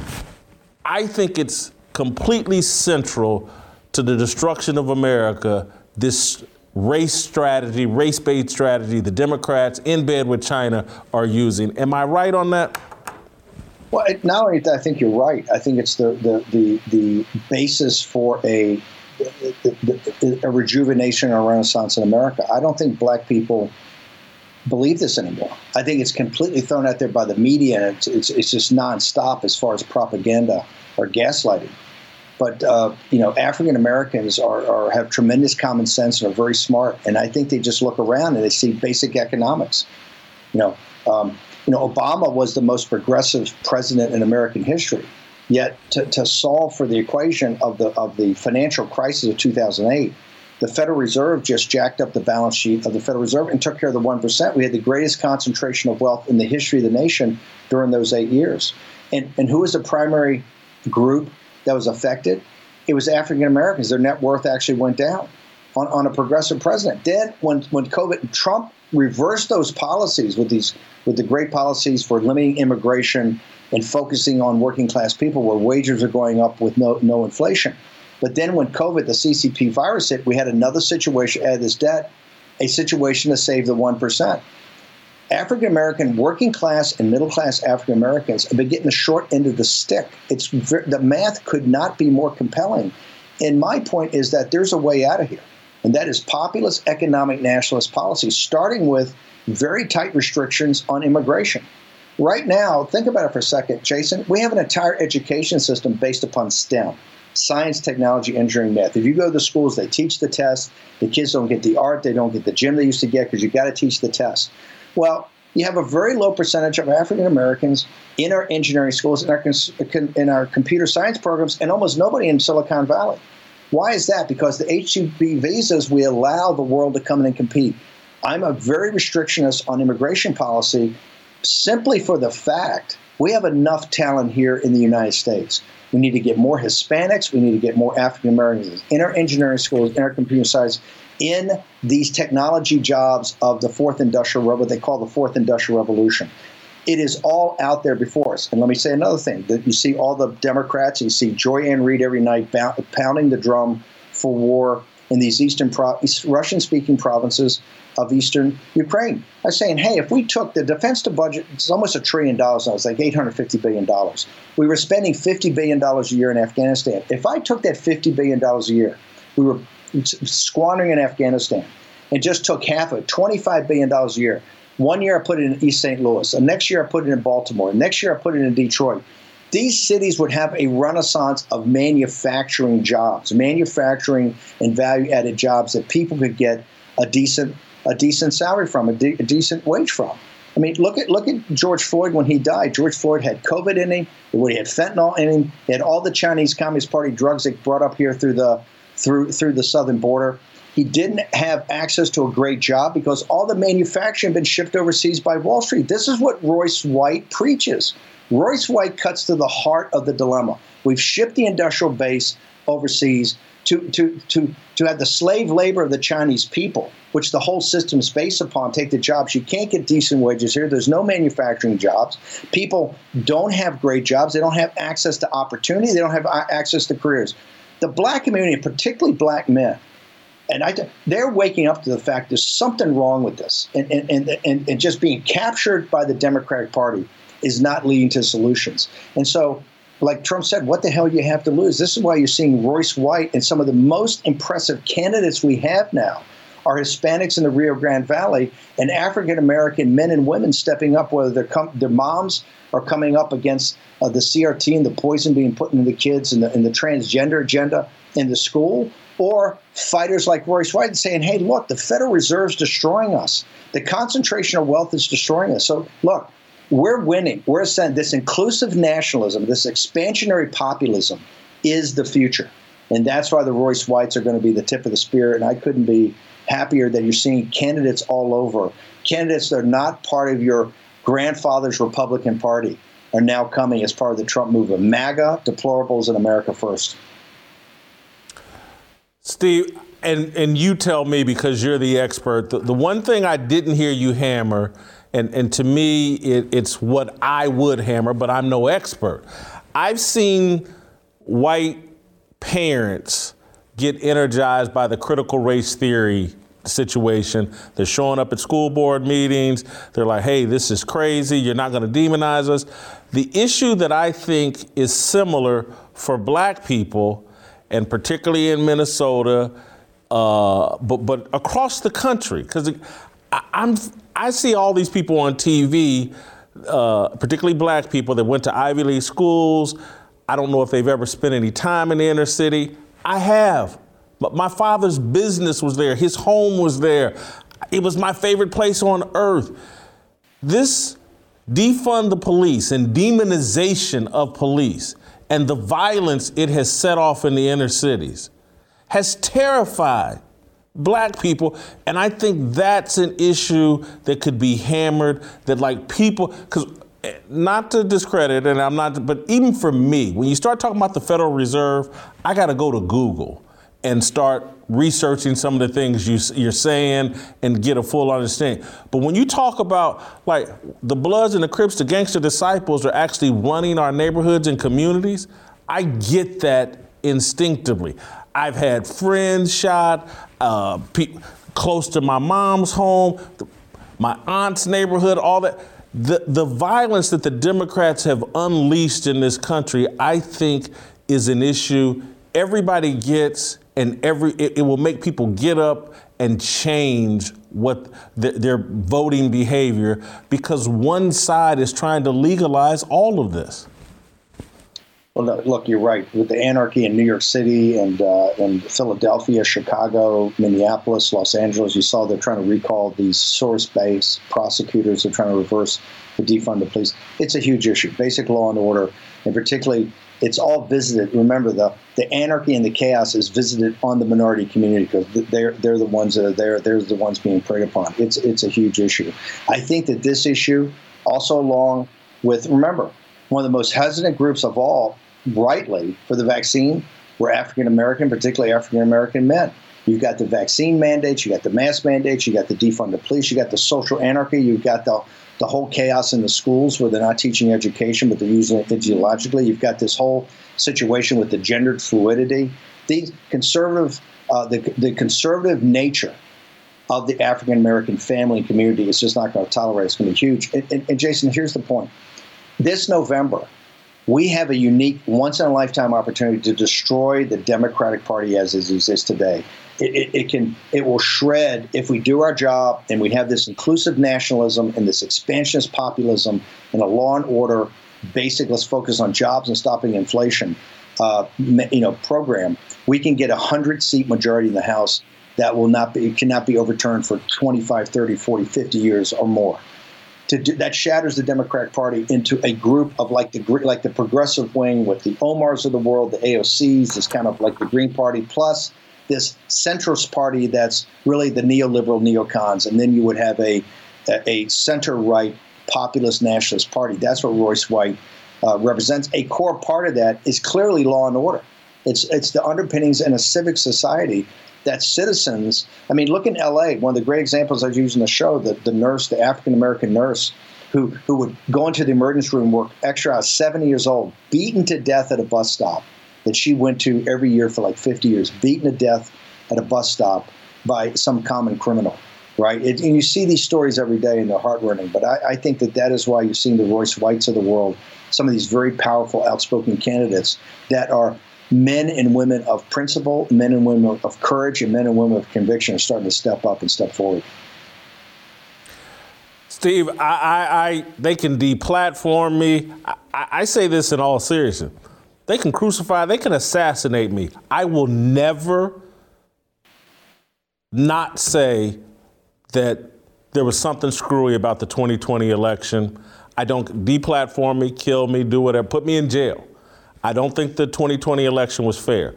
I think it's completely central to the destruction of America. This race strategy, race based strategy, the Democrats in bed with China are using. Am I right on that? Well, only I think you're right. I think it's the the the, the basis for a a rejuvenation or renaissance in America. I don't think black people believe this anymore. I think it's completely thrown out there by the media. It's it's, it's just nonstop as far as propaganda or gaslighting. But uh, you know, African Americans are, are have tremendous common sense and are very smart. And I think they just look around and they see basic economics. You know, um, you know, Obama was the most progressive president in American history. Yet, to, to solve for the equation of the of the financial crisis of 2008, the Federal Reserve just jacked up the balance sheet of the Federal Reserve and took care of the one percent. We had the greatest concentration of wealth in the history of the nation during those eight years. And and who was the primary group that was affected? It was African Americans. Their net worth actually went down on, on a progressive president. Then, when when COVID, Trump reversed those policies with these with the great policies for limiting immigration and focusing on working class people where wages are going up with no no inflation. But then when COVID, the CCP virus hit, we had another situation, add this debt, a situation to save the one percent. African American, working class, and middle class African Americans have been getting the short end of the stick. It's the math could not be more compelling. And my point is that there's a way out of here and that is populist economic nationalist policy, starting with very tight restrictions on immigration. Right now, think about it for a second, Jason. We have an entire education system based upon STEM science, technology, engineering, math. If you go to the schools, they teach the test. The kids don't get the art, they don't get the gym they used to get because you got to teach the test. Well, you have a very low percentage of African Americans in our engineering schools, in our, in our computer science programs, and almost nobody in Silicon Valley. Why is that? Because the H-2B visas, we allow the world to come in and compete. I'm a very restrictionist on immigration policy simply for the fact we have enough talent here in the United States. We need to get more Hispanics. We need to get more African Americans in our engineering schools, in our computer science, in these technology jobs of the fourth industrial, what they call the fourth industrial revolution. It is all out there before us. And let me say another thing: that you see all the Democrats, you see Joy-Ann Reid every night pounding the drum for war in these eastern pro- Russian-speaking provinces of eastern Ukraine. I was saying, hey, if we took the defense to budget, it's almost a trillion dollars now. It's like 850 billion dollars. We were spending 50 billion dollars a year in Afghanistan. If I took that 50 billion dollars a year, we were squandering in Afghanistan, and just took half of it, 25 billion dollars a year. One year I put it in East St. Louis. The next year I put it in Baltimore. The next year I put it in Detroit these cities would have a renaissance of manufacturing jobs, manufacturing and value added jobs that people could get a decent a decent salary from, a, de- a, decent wage from. I mean, look at look at George Floyd when he died. George Floyd had COVID in him. He had fentanyl in him. He had all the Chinese Communist Party drugs they brought up here through the through through the southern border. He didn't have access to a great job because all the manufacturing had been shipped overseas by Wall Street. This is what Royce White preaches. Royce White cuts to the heart of the dilemma. We've shipped the industrial base overseas to, to, to, to have the slave labor of the Chinese people, which the whole system is based upon, take the jobs. You can't get decent wages here. There's no manufacturing jobs. People don't have great jobs. They don't have access to opportunity. They don't have access to careers. The black community, particularly black men, and I, they're waking up to the fact there's something wrong with this, and, and, and, and just being captured by the Democratic Party is not leading to solutions. And so, like Trump said, what the hell do you have to lose? This is why you're seeing Royce White and some of the most impressive candidates we have now are Hispanics in the Rio Grande Valley and African American men and women stepping up, whether com- their moms are coming up against uh, the CRT and the poison being put into the kids and the, and the transgender agenda in the school, or fighters like Royce White saying, hey, look, the Federal Reserve's destroying us. The concentration of wealth is destroying us. So, look, we're winning. We're this inclusive nationalism, this expansionary populism is the future. And that's why the Royce Whites are going to be the tip of the spear. And I couldn't be happier that you're seeing candidates all over. Candidates that are not part of your grandfather's Republican Party are now coming as part of the Trump movement. MAGA, deplorables, and America first. Steve, and, and you tell me because you're the expert, the, the one thing I didn't hear you hammer and, and to me, it, it's what I would hammer, but I'm no expert. I've seen white parents get energized by the critical race theory situation. They're showing up at school board meetings. They're like, hey, this is crazy. You're not going to demonize us. The issue that I think is similar for black people, and particularly in Minnesota, uh, but, but across the country, because I'm I see all these people on TV, uh, particularly black people that went to Ivy League schools. I don't know if they've ever spent any time in the inner city. I have. But my father's business was there, his home was there. It was my favorite place on earth. This defund the police and demonization of police and the violence it has set off in the inner cities has terrified black people. And I think that's an issue that could be hammered, that like people, because eh, not to discredit, and I'm not, but even for me, when you start talking about the Federal Reserve, I got to go to Google and start researching some of the things you, are saying and get a full understanding. But when you talk about like the Bloods and the Crips, the gangster disciples are actually running our neighborhoods and communities, I get that instinctively. I've had friends shot uh, pe- close to my mom's home, my aunt's neighborhood, all that. The, the violence that the Democrats have unleashed in this country, I think, is an issue everybody gets, and every it, it will make people get up and change what th- their voting behavior because one side is trying to legalize all of this. Well, look, you're right. With the anarchy in New York City and uh, Philadelphia, Chicago, Minneapolis, Los Angeles, you saw they're trying to recall these Soros-backed prosecutors. They're trying to reverse the defund the police. It's a huge issue. Basic law and order, and particularly, it's all visited. Remember, the the anarchy and the chaos is visited on the minority community because they're they're the ones that are there. They're the ones being preyed upon. It's it's a huge issue. I think that this issue, also along with remember, one of the most hesitant groups of all rightly for the vaccine were African American, particularly African American men. You've got the vaccine mandates, you've got the mask mandates, you've got the defund the police, you've got the social anarchy, you've got the the whole chaos in the schools where they're not teaching education, but they're using it ideologically. You've got this whole situation with the gendered fluidity. The conservative, uh, the, the conservative nature of the African American family community is just not going to tolerate. It's going to be huge. And, and, and Jason, here's the point: this November, we have a unique, once in a lifetime opportunity to destroy the Democratic Party as it exists today. It, it, it, can it will shred if we do our job and we have this inclusive nationalism and this expansionist populism and a law and order basic let's focus on jobs and stopping inflation uh, you know program we can get a 100 seat majority in the house that will not be cannot be overturned for 25 30 40 50 years or more to do, that shatters the Democratic Party into a group of like the like the progressive wing with the Omars of the world, the AOCs, this kind of like the Green Party, plus this centrist party that's really the neoliberal neocons, and then you would have a a center right populist nationalist party. That's what Royce White uh, represents. A core part of that is clearly law and order. It's it's the underpinnings in a civic society that citizens. I mean, look in L.A. One of the great examples I've used in the show, the the nurse, the African American nurse. Who, who would go into the emergency room, work extra hours, 70 years old, beaten to death at a bus stop, that she went to every year for like 50 years, beaten to death at a bus stop by some common criminal, right? It, and you see these stories every day and they're heartrending. But I, I think that that is why you're seeing the Royce Whites of the world, some of these very powerful, outspoken candidates that are men and women of principle, men and women of courage, and men and women of conviction are starting to step up and step forward. Steve, I, I, I they can deplatform me. I, I say this in all seriousness. They can crucify, they can assassinate me. I will never not say that there was something screwy about the 2020 election. I don't deplatform me, kill me, do whatever, put me in jail. I don't think the 2020 election was fair.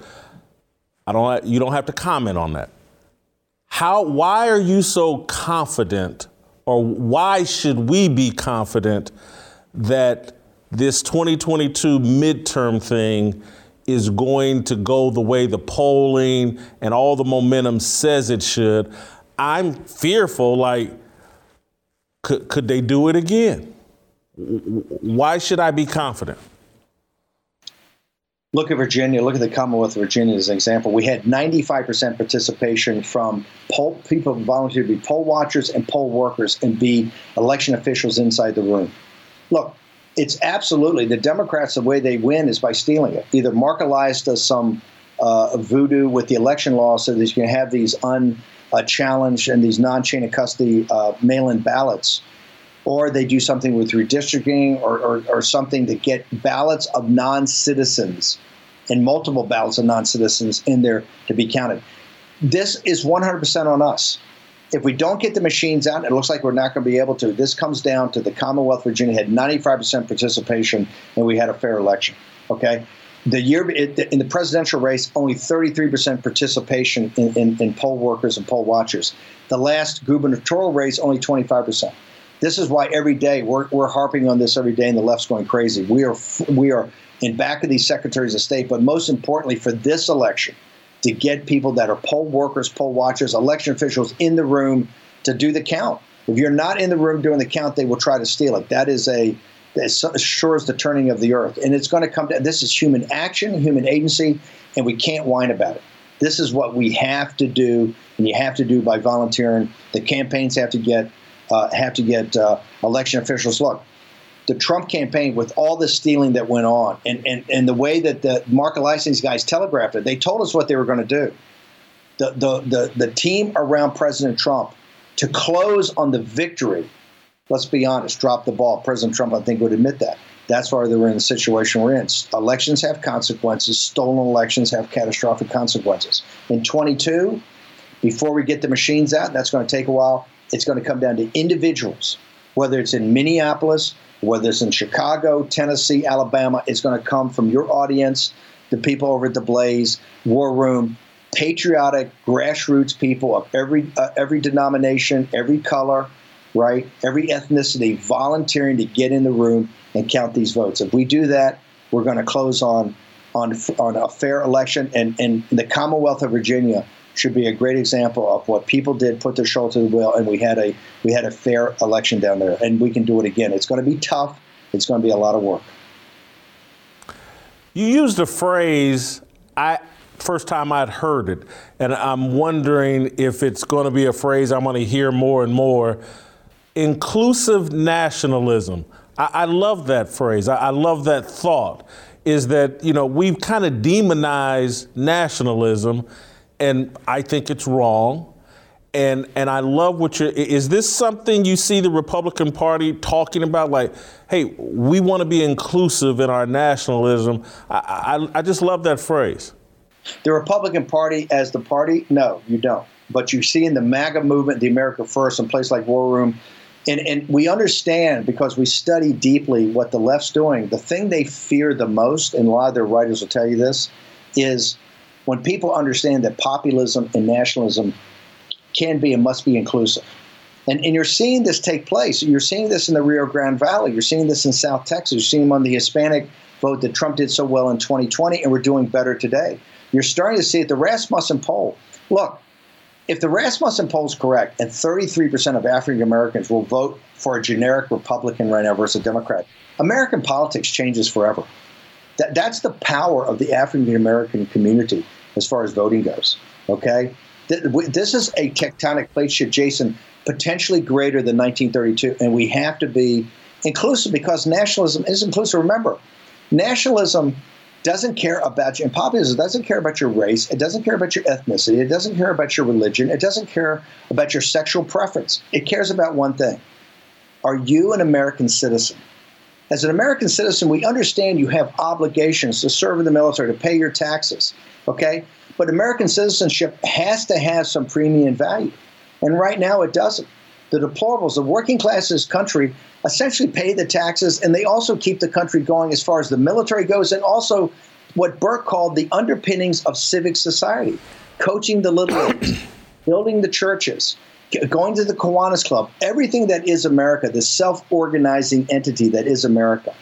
I don't you don't have to comment on that. How why are you so confident or why should we be confident that this 2022 midterm thing is going to go the way the polling and all the momentum says it should. I'm fearful, like, could, could they do it again? Why should I be confident? Look at Virginia. Look at the Commonwealth of Virginia as an example. We had 95% participation from poll, people volunteered to be poll watchers and poll workers and be election officials inside the room. Look, it's absolutely the Democrats. The way they win is by stealing it. Either Marc Elias does some uh, voodoo with the election law, so that you can have these unchallenged uh, and these non-chain of custody uh, mail-in ballots, or they do something with redistricting or, or, or something to get ballots of non-citizens and multiple ballots of non-citizens in there to be counted. This is 100% on us if we don't get the machines out, it looks like we're not going to be able to. This comes down to the Commonwealth Virginia had 95% participation and we had a fair election. Okay. The year in the presidential race, only 33% participation in, in, in poll workers and poll watchers. The last gubernatorial race, only 25%. This is why every day we're, we're harping on this every day, and the left's going crazy. We are we are in back of these secretaries of state, but most importantly for this election, to get people that are poll workers, poll watchers, election officials in the room to do the count. If you're not in the room doing the count, they will try to steal it. That is a as sure as the turning of the earth, and it's going to come down. This is human action, human agency, and we can't whine about it. This is what we have to do, and you have to do by volunteering. The campaigns have to get uh, have to get uh, election officials. Look, the Trump campaign with all the stealing that went on and, and, and the way that the Marc Elias guys telegraphed it, they told us what they were going to do. The, the, the, the team around President Trump to close on the victory, let's be honest, drop the ball. President Trump, I think, would admit that. That's why we're in the situation we're in. Elections have consequences. Stolen elections have catastrophic consequences. In 22, before we get the machines out, that's going to take a while. It's going to come down to individuals, whether it's in Minneapolis, whether it's in Chicago, Tennessee, Alabama, it's going to come from your audience, the people over at the Blaze, War Room, patriotic, grassroots people of every uh, every denomination, every color, right, every ethnicity, volunteering to get in the room and count these votes. If we do that, we're going to close on on on a fair election. And and the Commonwealth of Virginia should be a great example of what people did, put their shoulder to the wheel, and we had a we had a fair election down there, and we can do it again. It's going to be tough. It's going to be a lot of work. You used a phrase I first time I'd heard it, and I'm wondering if it's going to be a phrase I'm going to hear more and more. Inclusive nationalism. I, I love that phrase. I, I love that thought. Is that you know we've kind of demonized nationalism and I think it's wrong. And and I love what you're. Is this something you see the Republican Party talking about? Like, hey, we want to be inclusive in our nationalism. I, I, I just love that phrase. The Republican Party as the party? No, you don't. But you see in the MAGA movement, the America First, and places like War Room, and, and we understand because we study deeply what the left's doing. The thing they fear the most, and a lot of their writers will tell you this, is when people understand that populism and nationalism can be and must be inclusive. And, and you're seeing this take place. You're seeing this in the Rio Grande Valley. You're seeing this in South Texas. You're seeing them on the Hispanic vote that Trump did so well in 2020, and we're doing better today. You're starting to see it. The Rasmussen poll. Look, if the Rasmussen poll is correct, and 33% of African Americans will vote for a generic Republican right now versus a Democrat, American politics changes forever. That, that's the power of the African American community as far as voting goes. Okay, this is a tectonic plate shift, Jason, potentially greater than 1932, and we have to be inclusive because nationalism is inclusive. Remember, nationalism doesn't care about you, and populism doesn't care about your race, it doesn't care about your ethnicity, it doesn't care about your religion, it doesn't care about your sexual preference. It cares about one thing: Are you an American citizen? As an American citizen, we understand you have obligations to serve in the military, to pay your taxes, okay? But American citizenship has to have some premium value. And right now it doesn't. The deplorables, the working class in this country, essentially pay the taxes and they also keep the country going as far as the military goes and also what Burke called the underpinnings of civic society coaching the little leagues, building the churches, going to the Kiwanis Club, everything that is America, the self organizing entity that is America,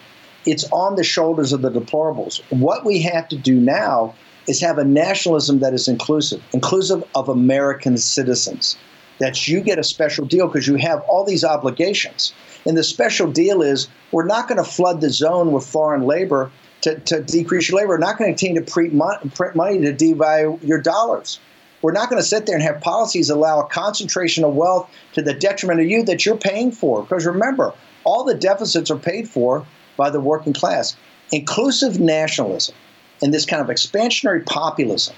it's on the shoulders of the deplorables. What we have to do now is have a nationalism that is inclusive, inclusive of American citizens. That you get a special deal because you have all these obligations. And the special deal is we're not going to flood the zone with foreign labor to, to decrease your labor. We're not going to continue to print money to devalue your dollars. We're not going to sit there and have policies allow a concentration of wealth to the detriment of you that you're paying for. Because remember, all the deficits are paid for by the working class. Inclusive nationalism and this kind of expansionary populism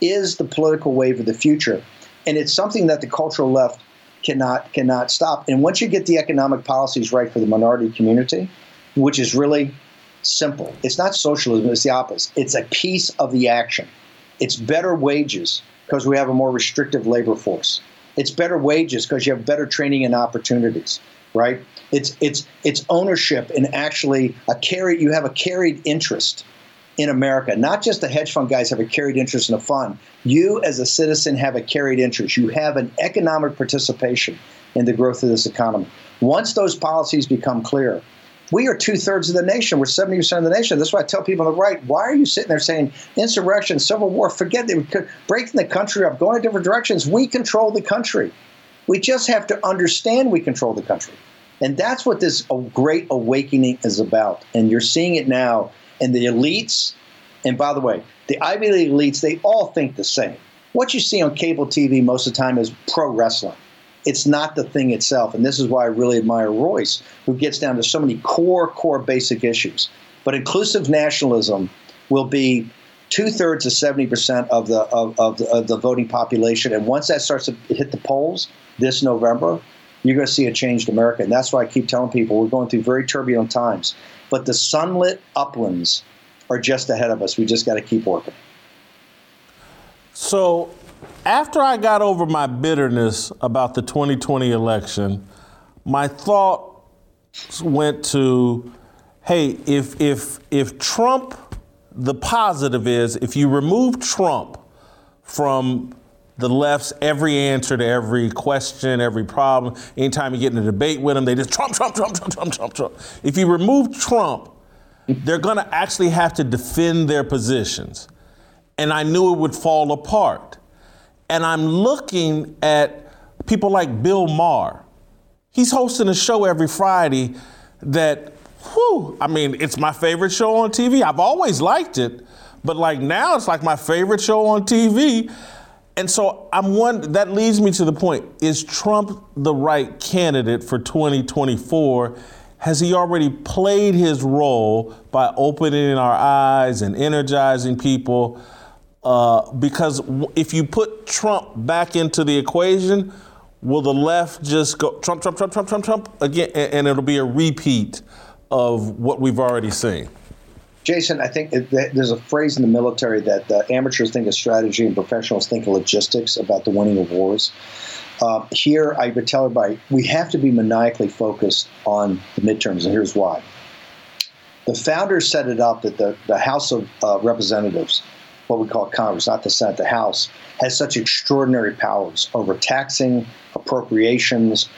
is the political wave of the future. And it's something that the cultural left cannot cannot stop. And once you get the economic policies right for the minority community, which is really simple, it's not socialism, it's the opposite. It's a piece of the action. It's better wages because we have a more restrictive labor force. It's better wages because you have better training and opportunities, right? It's it's it's ownership and actually a carry you have a carried interest in America. Not just the hedge fund guys have a carried interest in a fund. You, as a citizen, have a carried interest. You have an economic participation in the growth of this economy. Once those policies become clear, we are two thirds of the nation. We're 70% of the nation. That's why I tell people on the right, why are you sitting there saying insurrection, civil war? Forget it. Breaking the country up, going in different directions. We control the country. We just have to understand we control the country. And that's what this uh, great awakening is about. And you're seeing it now and the elites, and by the way, the Ivy League elites, they all think the same. What you see on cable TV most of the time is pro wrestling. It's not the thing itself. And this is why I really admire Royce, who gets down to so many core, core basic issues. But inclusive nationalism will be two thirds to 70% of the, of, of, the, of the voting population. And once that starts to hit the polls this November, you're going to see a changed America. And that's why I keep telling people we're going through very turbulent times. But the sunlit uplands are just ahead of us. We just got to keep working. So, after I got over my bitterness about the 2020 election, my thought went to hey, if, if, if Trump, the positive is if you remove Trump from the left's every answer to every question, every problem. Anytime you get in a debate with them, they just Trump, Trump, Trump, Trump, Trump, Trump, Trump. If you remove Trump, they're going to actually have to defend their positions. And I knew it would fall apart. And I'm looking at people like Bill Maher. He's hosting a show every Friday that, whew, I mean, it's my favorite show on TV. I've always liked it, but like now it's like my favorite show on TV. And so I'm one that leads me to the point is Trump the right candidate for 2024? Has he already played his role by opening our eyes and energizing people? Uh, because if you put Trump back into the equation, will the left just go Trump, Trump, Trump, Trump, Trump, Trump again, and it'll be a repeat of what we've already seen? Jason, I think there's a phrase in the military that amateurs think of strategy and professionals think of logistics about the winning of wars. Uh, here, I would tell everybody we have to be maniacally focused on the midterms, and here's why. The founders set it up that the, the House of uh, Representatives, what we call Congress, not the Senate, the House, has such extraordinary powers over taxing, appropriations,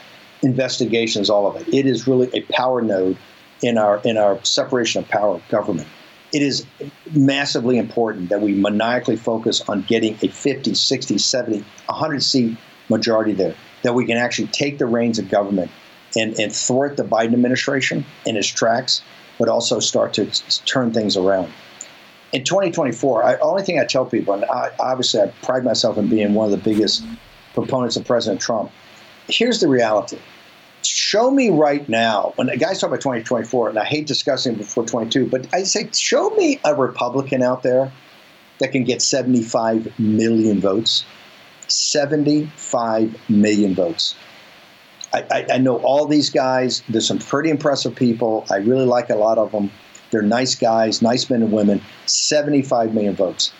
investigations, all of it. It is really a power node in our in our separation of power of government. It is massively important that we maniacally focus on getting a 50, 60, 70, 100 seat majority there, that we can actually take the reins of government and, and thwart the Biden administration in its tracks, but also start to turn things around. In 2024, I, only thing I tell people, and I, obviously I pride myself in being one of the biggest proponents of President Trump. Here's the reality show me right now, when the guys talk about 2024, and I hate discussing before 22, but I say, show me a Republican out there that can get 75 million votes. 75 million votes. I, I, I know all these guys. There's some pretty impressive people. I really like a lot of them. They're nice guys, nice men and women. 75 million votes.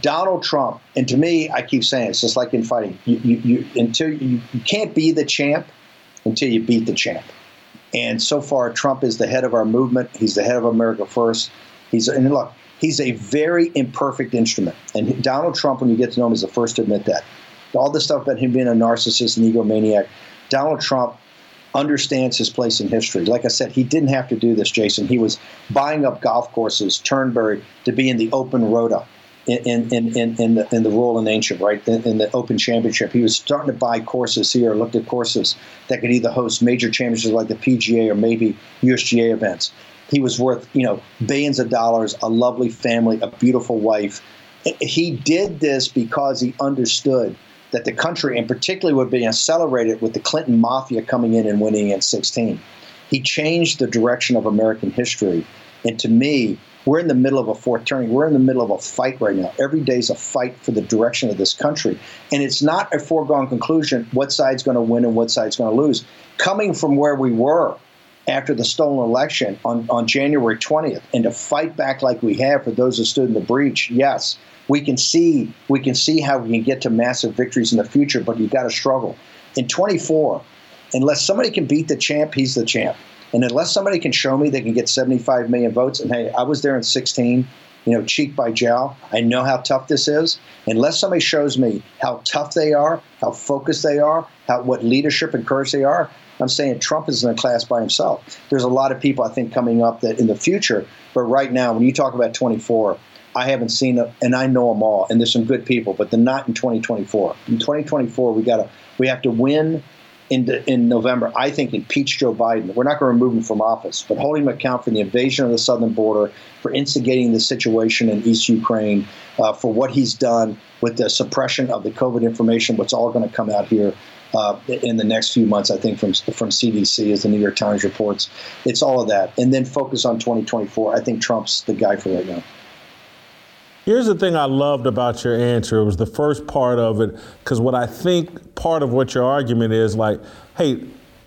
Donald Trump, and to me, I keep saying it's just like in fighting. You, you, you until you, you can't be the champ until you beat the champ. And so far, Trump is the head of our movement. He's the head of America First. He's and look, he's a very imperfect instrument. And Donald Trump, when you get to know him, is the first to admit that. All this stuff about him being a narcissist and egomaniac, Donald Trump understands his place in history. Like I said, he didn't have to do this, Jason. He was buying up golf courses, Turnberry, to be in the Open Rota in, in, in, in, the, in the Royal and Ancient, right, in, in, the Open Championship. He was starting to buy courses here, looked at courses that could either host major championships like the PGA or maybe USGA events. He was worth, you know, billions of dollars, a lovely family, a beautiful wife. He did this because he understood that the country, and particularly would be accelerated with the Clinton mafia coming in and winning in 16. He changed the direction of American history. And to me, we're in the middle of a fourth turning. We're in the middle of a fight right now. Every day is a fight for the direction of this country. And it's not a foregone conclusion what side's going to win and what side's going to lose. Coming from where we were after the stolen election on, on January 20th and to fight back like we have for those who stood in the breach, yes, we can see we can see how we can get to massive victories in the future, but you've got to struggle. In 24, unless somebody can beat the champ, he's the champ. And unless somebody can show me they can get 75 million votes, and hey, I was there in 16, you know, cheek by jowl. I know how tough this is. Unless somebody shows me how tough they are, how focused they are, how what leadership and courage they are, I'm saying Trump is in a class by himself. There's a lot of people I think coming up that in the future, but right now, when you talk about 24, I haven't seen them, and I know them all, and there's some good people, but they're not in 2024. In 2024, we got to we have to win in, in November, I think, impeach Joe Biden. We're not going to remove him from office, but holding him account for the invasion of the southern border, for instigating the situation in East Ukraine, uh, for what he's done with the suppression of the COVID information, what's all going to come out here uh, in the next few months, I think, from, from CDC, as the New York Times reports. It's all of that. And then focus on 2024. I think Trump's the guy for right now. Here's the thing I loved about your answer. It was the first part of it, because what I think part of what your argument is like, hey,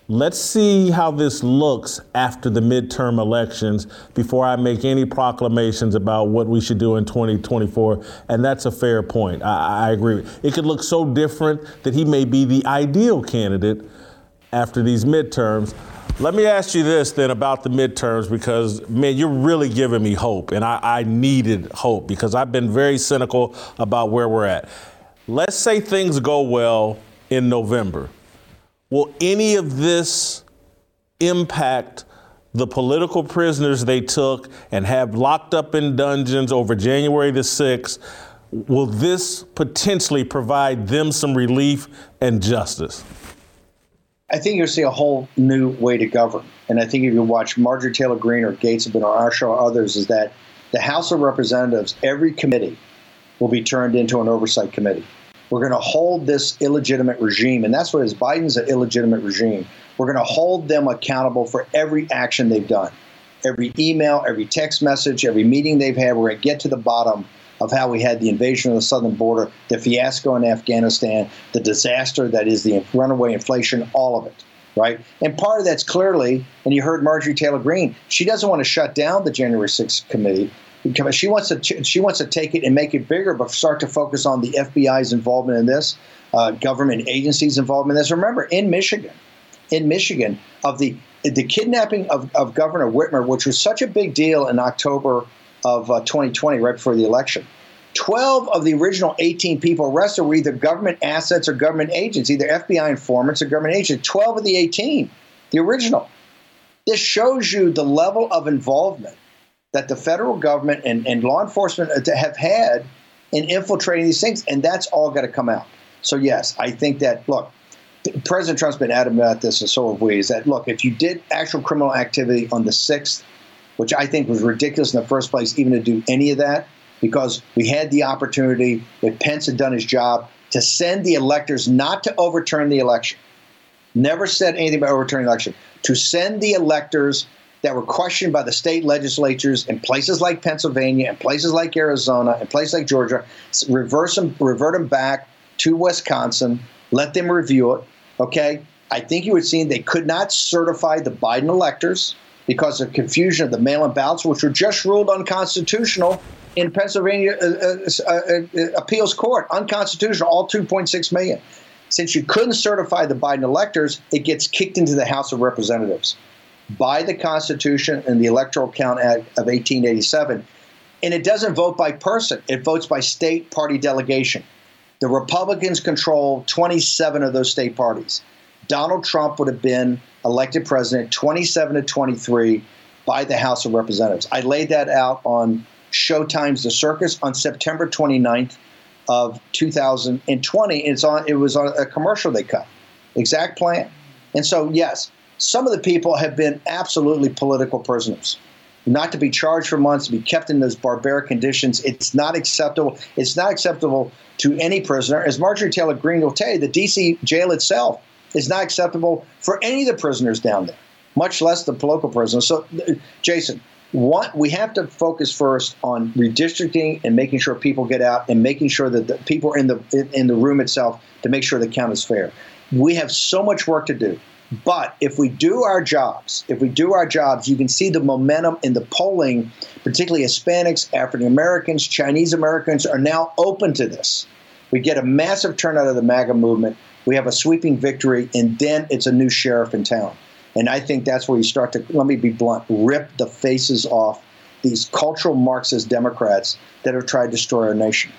let's see how this looks after the midterm elections before I make any proclamations about what we should do in 2024. And that's a fair point. I, I agree. It could look so different that he may be the ideal candidate after these midterms. Let me ask you this then about the midterms because, man, you're really giving me hope. And I, I, needed hope because I've been very cynical about where we're at. Let's say things go well in November. Will any of this impact the political prisoners they took and have locked up in dungeons over January the 6th? will this potentially provide them some relief and justice? I think you'll see a whole new way to govern. And I think if you watch Marjorie Taylor Greene or Gaetz have been on our show or others, is that the House of Representatives, every committee will be turned into an oversight committee. We're going to hold this illegitimate regime, and that's what is Biden's an illegitimate regime. We're going to hold them accountable for every action they've done, every email, every text message, every meeting they've had. We're going to get to the bottom of how we had the invasion of the southern border, the fiasco in Afghanistan, the disaster that is the runaway inflation, all of it. Right. And part of that's clearly, and you heard Marjorie Taylor Greene, she doesn't want to shut down the January 6th committee she wants to she wants to take it and make it bigger, but start to focus on the FBI's involvement in this, uh, government agencies' involvement in this. Remember, in Michigan, in Michigan, of the the kidnapping of, of Governor Whitmer, which was such a big deal in October of uh, 2020, right before the election. 12 of the original 18 people arrested were either government assets or government agents, either FBI informants or government agents. 12 of the 18, the original. This shows you the level of involvement that the federal government and, and law enforcement have had in infiltrating these things, and that's all got to come out. So, yes, I think that, look, President Trump's been adamant about this, and so have we, is that, look, if you did actual criminal activity on the 6th, which I think was ridiculous in the first place, even to do any of that, because we had the opportunity, if Pence had done his job, to send the electors not to overturn the election. Never said anything about overturning the election. To send the electors that were questioned by the state legislatures in places like Pennsylvania and places like Arizona and places like Georgia, reverse them, revert them back to Wisconsin, let them review it. Okay, I think you would see they could not certify the Biden electors because of confusion of the mail-in ballots, which were just ruled unconstitutional in Pennsylvania uh, uh, uh, uh appeals court, unconstitutional, all 2.6 million. Since you couldn't certify the Biden electors, it gets kicked into the House of Representatives by the Constitution and the Electoral Count Act of 1887. And it doesn't vote by person, it votes by state party delegation. The Republicans control 27 of those state parties. Donald Trump would have been elected president 27 to 23 by the House of Representatives. I laid that out on Showtime's The Circus on September 29th of 2020. It's on. It was on a commercial they cut. Exact plan. And so, yes, some of the people have been absolutely political prisoners. Not to be charged for months, to be kept in those barbaric conditions. It's not acceptable. It's not acceptable to any prisoner. As Marjorie Taylor Greene will tell you, the D.C. jail itself is not acceptable for any of the prisoners down there, much less the political prisoners. So, Jason, what we have to focus first on redistricting and making sure people get out and making sure that the people in the in the room itself to make sure the count is fair. We have so much work to do. But if we do our jobs, if we do our jobs, you can see the momentum in the polling, particularly Hispanics, African Americans, Chinese Americans are now open to this. We get a massive turnout of the MAGA movement. We have a sweeping victory, and then it's a new sheriff in town. And I think that's where you start to, let me be blunt, rip the faces off these cultural Marxist Democrats that have tried to destroy our nation.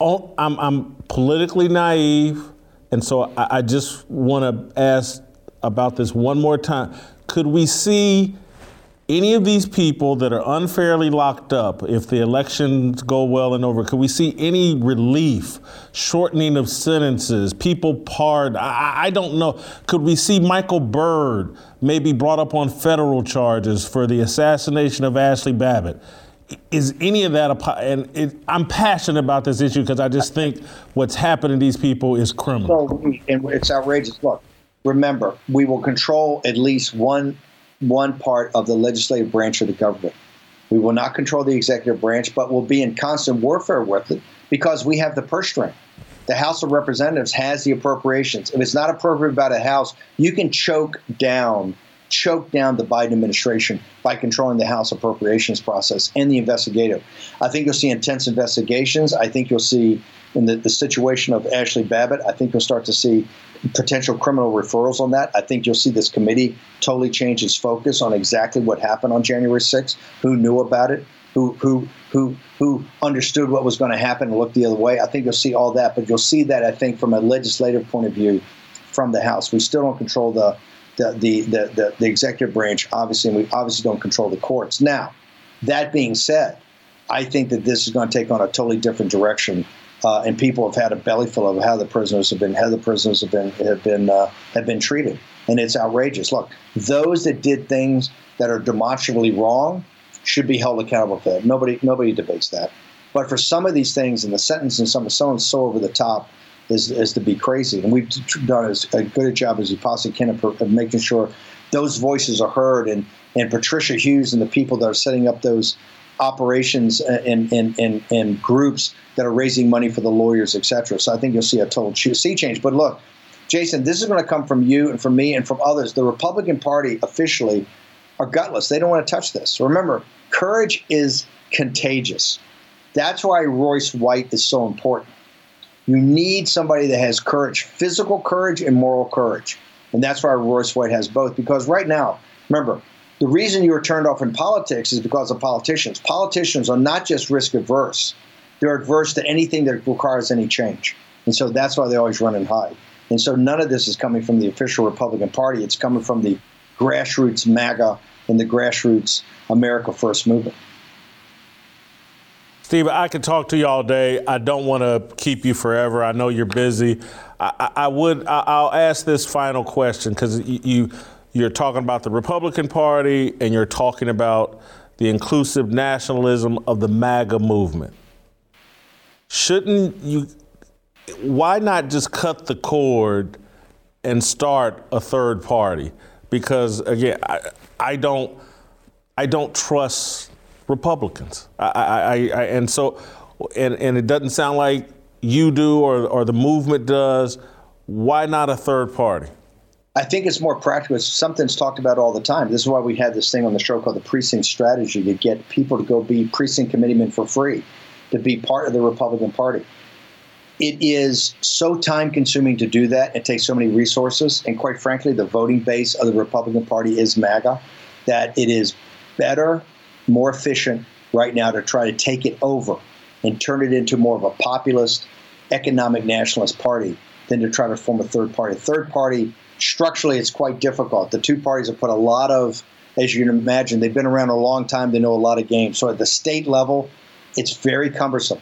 Oh, I'm, I'm politically naive. And so I, I just want to ask about this one more time. Could we see any of these people that are unfairly locked up, if the elections go well and over, could we see any relief, shortening of sentences, people pardoned? I, I, don't know. Could we see Michael Byrd maybe brought up on federal charges for the assassination of Ashli Babbitt? is any of that a and it, I'm passionate about this issue because I just think what's happening to these people is criminal. So, and it's outrageous. Look, remember, we will control at least one one part of the legislative branch of the government. We will not control the executive branch, but we'll be in constant warfare with it because we have the purse string. The House of Representatives has the appropriations. If it's not appropriate by the House, you can choke down choke down the Biden administration by controlling the House appropriations process and the investigative. I think you'll see intense investigations. I think you'll see in the, the situation of Ashli Babbitt, I think you'll start to see potential criminal referrals on that. I think you'll see this committee totally change its focus on exactly what happened on January 6th, who knew about it, who who who who understood what was going to happen and looked the other way. I think you'll see all that, but you'll see that I think from a legislative point of view from the House. We still don't control the the, the, the, the, the executive branch, obviously, and we obviously don't control the courts. Now, that being said, I think that this is going to take on a totally different direction. Uh, and people have had a bellyful of how the prisoners have been, how the prisoners have been have been uh, have been treated, and it's outrageous. Look, those that did things that are demonstrably wrong should be held accountable for that. Nobody nobody debates that. But for some of these things, and the sentence and some and so over the top is, is to be crazy. And we've done as good a job as we possibly can of, of making sure those voices are heard. And, and Patricia Hughes and the people that are setting up those operations and, and, and, and groups that are raising money for the lawyers, et cetera. So I think you'll see a total sea change. But look, Jason, this is going to come from you and from me and from others. The Republican Party officially are gutless. They don't want to touch this. Remember, courage is contagious. That's why Royce White is so important. You need somebody that has courage, physical courage and moral courage. And that's why Royce White has both. Because right now, remember, the reason you are turned off in politics is because of politicians. Politicians are not just risk averse, they're adverse to anything that requires any change. And so that's why they always run and hide. And so none of this is coming from the official Republican Party. It's coming from the grassroots MAGA and the grassroots America First movement. Steve, I could talk to you all day. I don't want to keep you forever. I know you're busy. I, I, I would. I, will ask this final question because you you're talking about the Republican Party and you're talking about the inclusive nationalism of the MAGA movement. Shouldn't you? Why not just cut the cord and start a third party? Because again, I, I don't. I don't trust Republicans. I, I, I, and so, and, and it doesn't sound like you do or, or the movement does. Why not a third party? I think it's more practical. It's something's talked about all the time. This is why we had this thing on the show called the precinct strategy to get people to go be precinct committeemen for free, to be part of the Republican Party. It is so time consuming to do that. It takes so many resources. And quite frankly, the voting base of the Republican Party is MAGA, that it is better more efficient right now to try to take it over and turn it into more of a populist, economic nationalist party than to try to form a third party. A third party, structurally, it's quite difficult. The two parties have put a lot of, as you can imagine, they've been around a long time, they know a lot of games. So at the state level, it's very cumbersome.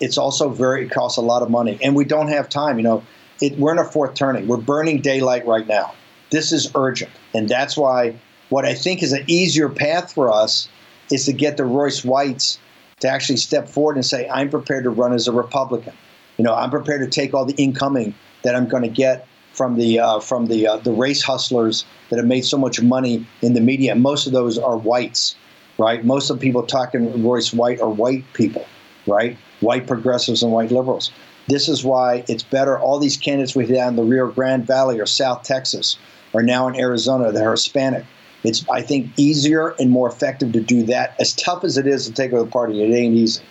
It's also very, it costs a lot of money. And we don't have time. You know, it, we're in a fourth turning. We're burning daylight right now. This is urgent. And that's why what I think is an easier path for us is to get the Royce Whites to actually step forward and say, I'm prepared to run as a Republican. You know, I'm prepared to take all the incoming that I'm going to get from the uh, from the uh, the race hustlers that have made so much money in the media. most of those are whites, right? Most of the people talking Royce White are white people, right? White progressives and white liberals. This is why it's better. All these candidates we had in the Rio Grande Valley or South Texas are now in Arizona. They're Hispanic. It's, I think, easier and more effective to do that. As tough as it is to take over the party, it ain't easy.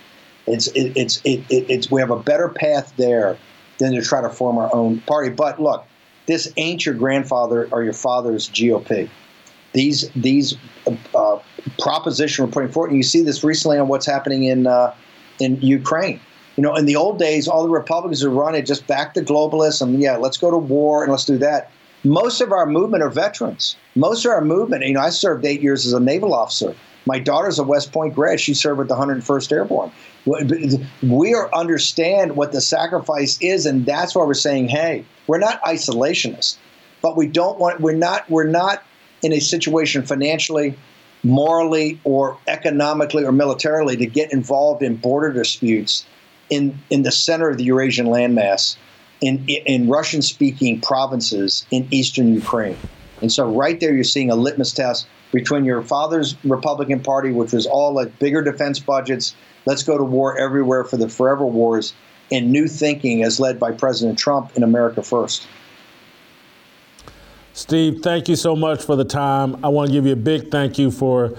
It's, it, it's, it, it, it's, we have a better path there than to try to form our own party. But look, this ain't your grandfather or your father's GOP. These, these uh, propositions we're putting forward, and you see this recently on what's happening in, uh, in Ukraine. You know, in the old days, all the Republicans would run it just back to globalists and yeah, let's go to war and let's do that most of our movement are veterans. Most of our movement, you know, I served eight years as a naval officer. My daughter's a West Point grad. She served with the 101st Airborne. We are understand what the sacrifice is, and that's why we're saying, hey, we're not isolationists, but we don't want. We're not. We're not in a situation financially, morally, or economically or militarily to get involved in border disputes in in the center of the Eurasian landmass in, in Russian speaking provinces in eastern Ukraine. And so, right there, you're seeing a litmus test between your father's Republican Party, which was all like bigger defense budgets, let's go to war everywhere for the forever wars, and new thinking as led by President Trump in America First. Steve, thank you so much for the time. I want to give you a big thank you for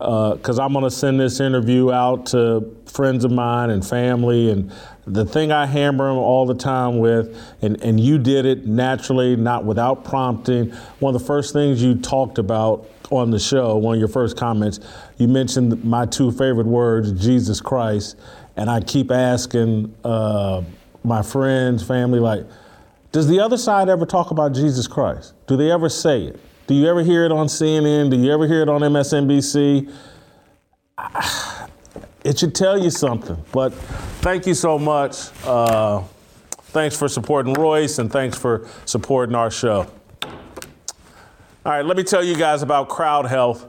because uh, I'm going to send this interview out to friends of mine and family. And the thing I hammer them all the time with, and, and you did it naturally, not without prompting. One of the first things you talked about on the show, one of your first comments, you mentioned my two favorite words, Jesus Christ. And I keep asking uh, my friends, family, like, does the other side ever talk about Jesus Christ? Do they ever say it? Do you ever hear it on CNN? Do you ever hear it on MSNBC? It should tell you something. But thank you so much. Uh, thanks for supporting Royce and thanks for supporting our show. All right, let me tell you guys about Crowd Health.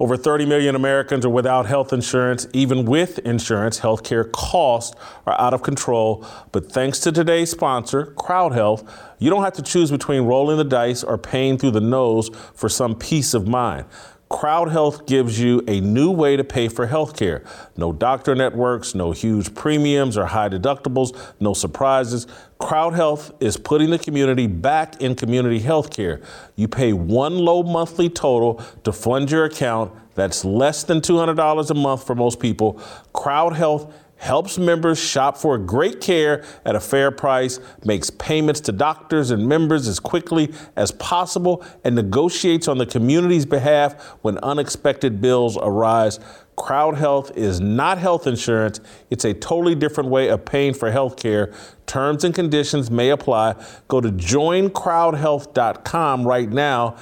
Over 30 million Americans are without health insurance. Even with insurance, healthcare costs are out of control. But thanks to today's sponsor, Crowd Health, you don't have to choose between rolling the dice or paying through the nose for some peace of mind. Crowd Health gives you a new way to pay for healthcare. No doctor networks, no huge premiums or high deductibles, no surprises. Crowd Health is putting the community back in community healthcare. You pay one low monthly total to fund your account. That's less than $200 a month for most people. Crowd Health helps members shop for great care at a fair price, makes payments to doctors and members as quickly as possible, and negotiates on the community's behalf when unexpected bills arise. Crowd Health is not health insurance. It's a totally different way of paying for health care. Terms and conditions may apply. Go to joincrowdhealth.com right now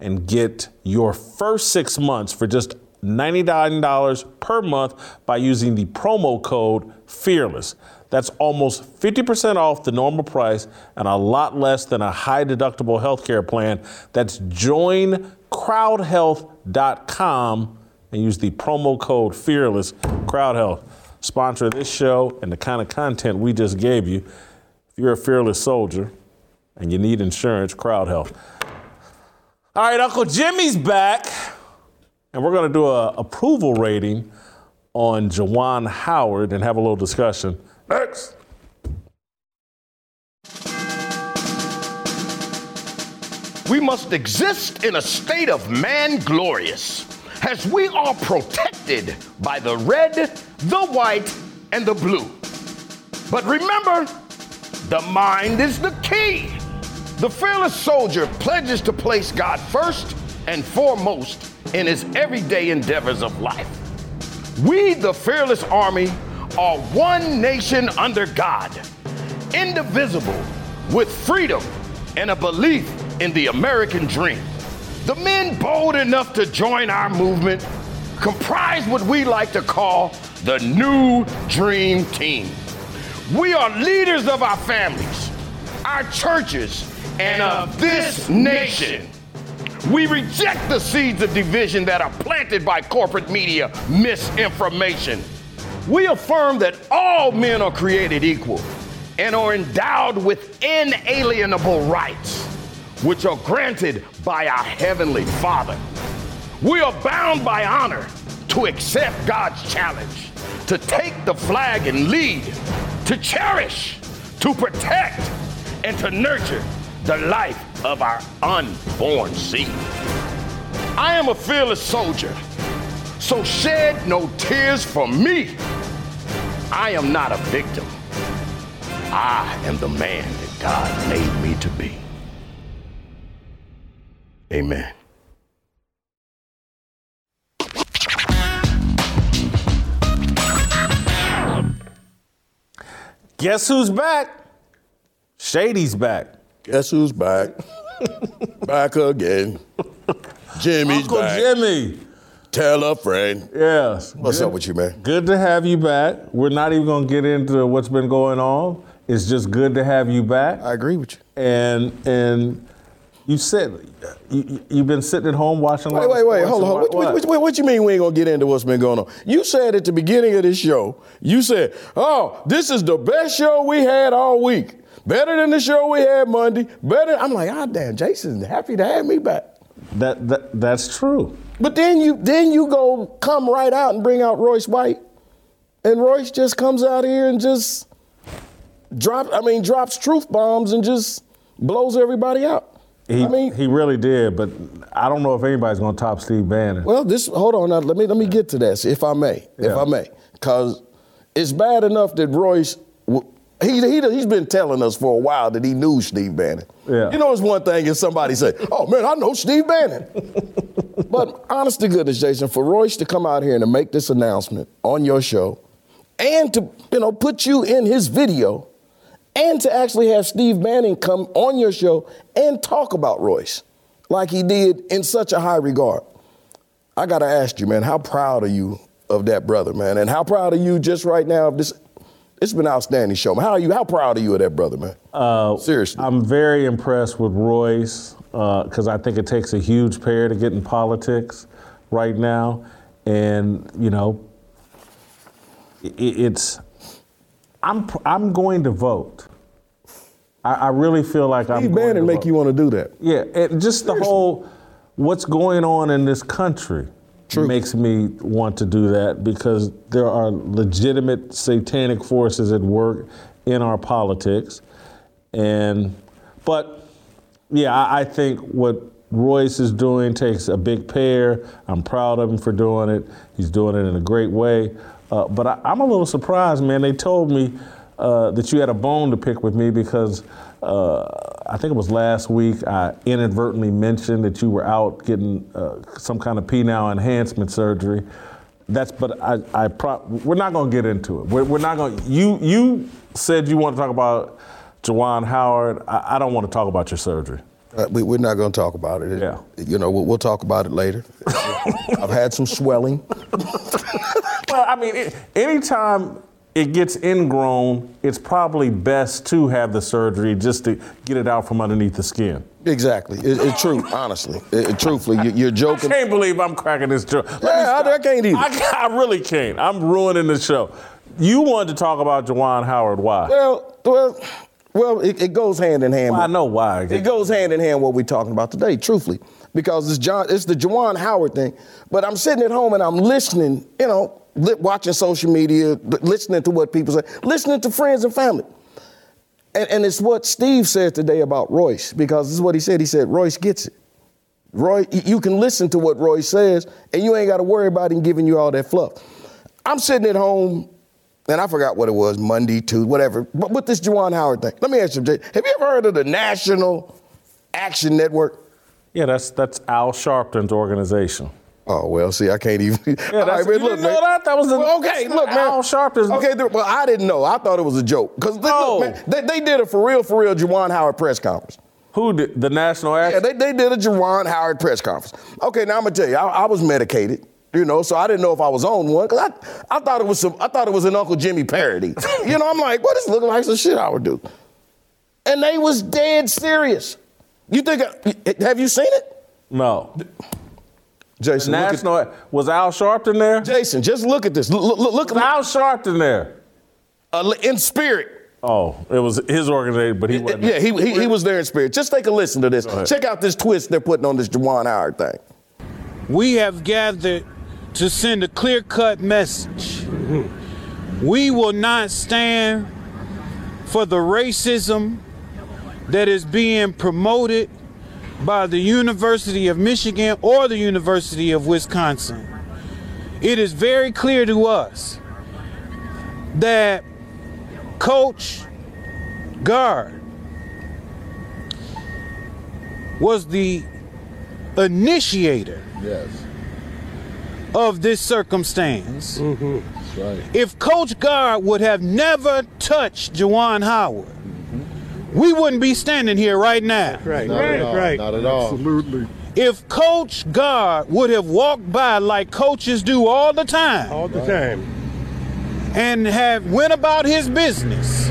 and get your first six months for just $99 per month by using the promo code FEARLESS. That's almost 50% off the normal price and a lot less than a high deductible healthcare plan. That's joincrowdhealth.com and use the promo code FEARLESS. Crowd Health, sponsor this show and the kind of content we just gave you. If you're a fearless soldier and you need insurance, Crowd Health. All right, Uncle Jimmy's back. And we're going to do an approval rating on Juwan Howard and have a little discussion. Next. We must exist in a state of man glorious as we are protected by the red, the white, and the blue. But remember, the mind is the key. The fearless soldier pledges to place God first and foremost in his everyday endeavors of life. We, the fearless army, are one nation under God, indivisible, with freedom and a belief in the American dream. The men bold enough to join our movement comprise what we like to call the New Dream Team. We are leaders of our families, our churches, and of this nation. We reject the seeds of division that are planted by corporate media misinformation. We affirm that all men are created equal and are endowed with inalienable rights, which are granted by our Heavenly Father. We are bound by honor to accept God's challenge, to take the flag and lead, to cherish, to protect, and to nurture the life of our unborn seed. I am a fearless soldier, so shed no tears for me. I am not a victim. I am the man that God made me to be. Amen. Guess who's back? Shady's back. Guess who's back? back again. Jimmy's Uncle back. Jimmy. Tell a friend. Yes. What's Good- up with you, man? Good to have you back. We're not even going to get into what's been going on. It's just good to have you back. I agree with you. And and you said you, you've been sitting at home watching. Wait, wait, wait, hold on. What, what, what, what you mean we ain't gonna get into what's been going on? You said at the beginning of this show, you said, "Oh, this is the best show we had all week. Better than the show we had Monday. Better." I'm like, "Ah, damn, Jason's happy to have me back." That, that that's true. But then you then you go come right out and bring out Royce White, and Royce just comes out here and just drop. I mean, drops truth bombs and just blows everybody out. He, I mean, he really did, but I don't know if anybody's going to top Steve Bannon. Well, this hold on now. Let me let me get to this, if I may, if Yeah. I may, because it's bad enough that Royce. w- He, he, he's been telling us for a while that he knew Steve Bannon. Yeah. You know, it's one thing if somebody say, oh man, I know Steve Bannon. but honest to goodness, Jason, for Royce to come out here and to make this announcement on your show and to, you know, put you in his video and to actually have Steve Bannon come on your show and talk about Royce like he did in such a high regard. I got to ask you, man, how proud are you of that brother, man. And how proud are you just right now of this? It's been an outstanding show. Man. How are you? How proud are you of that brother, man? Uh, Seriously. I'm very impressed with Royce because I think it takes a huge pair to get in politics right now. And, you know, i it's, I'm, I'm going to vote. I, I really feel like I'm Steve Bannon make vote. you want to do that. Yeah, and just the whole what's going on in this country makes me want to do that because there are legitimate satanic forces at work in our politics. And but yeah, I, I think what Royce is doing takes a big pair. I'm proud of him for doing it. He's doing it in a great way. Uh, but I, I'm a little surprised, man. They told me uh, that you had a bone to pick with me because uh, I think it was last week I inadvertently mentioned that you were out getting uh, some kind of penile enhancement surgery. That's, but I, I pro- we're not going to get into it. We're, we're not going. You, you said you want to talk about Juwan Howard. I, I don't want to talk about your surgery. Uh, we, we're not going to talk about it. Yeah. You know, we'll, we'll talk about it later. I've had some swelling. Well, I mean, it, anytime it gets ingrown, it's probably best to have the surgery just to get it out from underneath the skin. Exactly. It, it's true, honestly. It, it- truthfully, you, you're joking. I can't believe I'm cracking this joke. Let Yeah, I. I can't either. I, I really can't. I'm ruining the show. You wanted to talk about Juwan Howard. Why? Well, well, well, it, it goes hand in hand. Well, I know why. It goes hand in hand what we're talking about today, truthfully, because it's John, it's the Juwan Howard thing. But I'm sitting at home and I'm listening, you know, watching social media, listening to what people say, listening to friends and family. And, and it's what Steve said today about Royce, because this is what he said. He said Royce gets it. Roy, you can listen to what Royce says, and you ain't got to worry about him giving you all that fluff. I'm sitting at home, and I forgot what it was, Monday, Tuesday, whatever. But with this Juwan Howard thing, let me ask you, Jay, have you ever heard of the National Action Network? Yeah, that's that's Al Sharpton's organization. Oh well, see, I can't even. Yeah, that's, you didn't know that? That was the, Well, okay, look, man. Al Sharpton's. Okay, there- well, I didn't know. I thought it was a joke because No. they, they did a for real, for real Juwan Howard press conference. Who did the National Yeah, they, they did a Juwan Howard press conference. Okay, now I'm gonna tell you, I, I was medicated, you know, so I didn't know if I was on one because I, I thought it was some, I thought it was an Uncle Jimmy parody. you know, I'm like, what is looking like some shit I would do? And they was dead serious. You think? I- have you seen it, no. Jason? look at- was Al Sharpton there? Jason, just look at this. Look, look, look Was Al Sharpton there? uh, in spirit. Oh, it was his organization, but he wasn't. Yeah, he, he, he was there in spirit. Just take a listen to this. Check out this twist they're putting on this Juwan Howard thing. we have gathered to send a clear cut message. We will not stand for the racism that is being promoted by the University of Michigan or the University of Wisconsin. It is very clear to us that Coach Gard was the initiator of this circumstance. Mm-hmm. If Coach Gard would have never touched Juwan Howard, we wouldn't be standing here right now. Right, right, right. Not at all. Absolutely. If Coach Gard would have walked by like coaches do all the time, All the time. and have went about his business,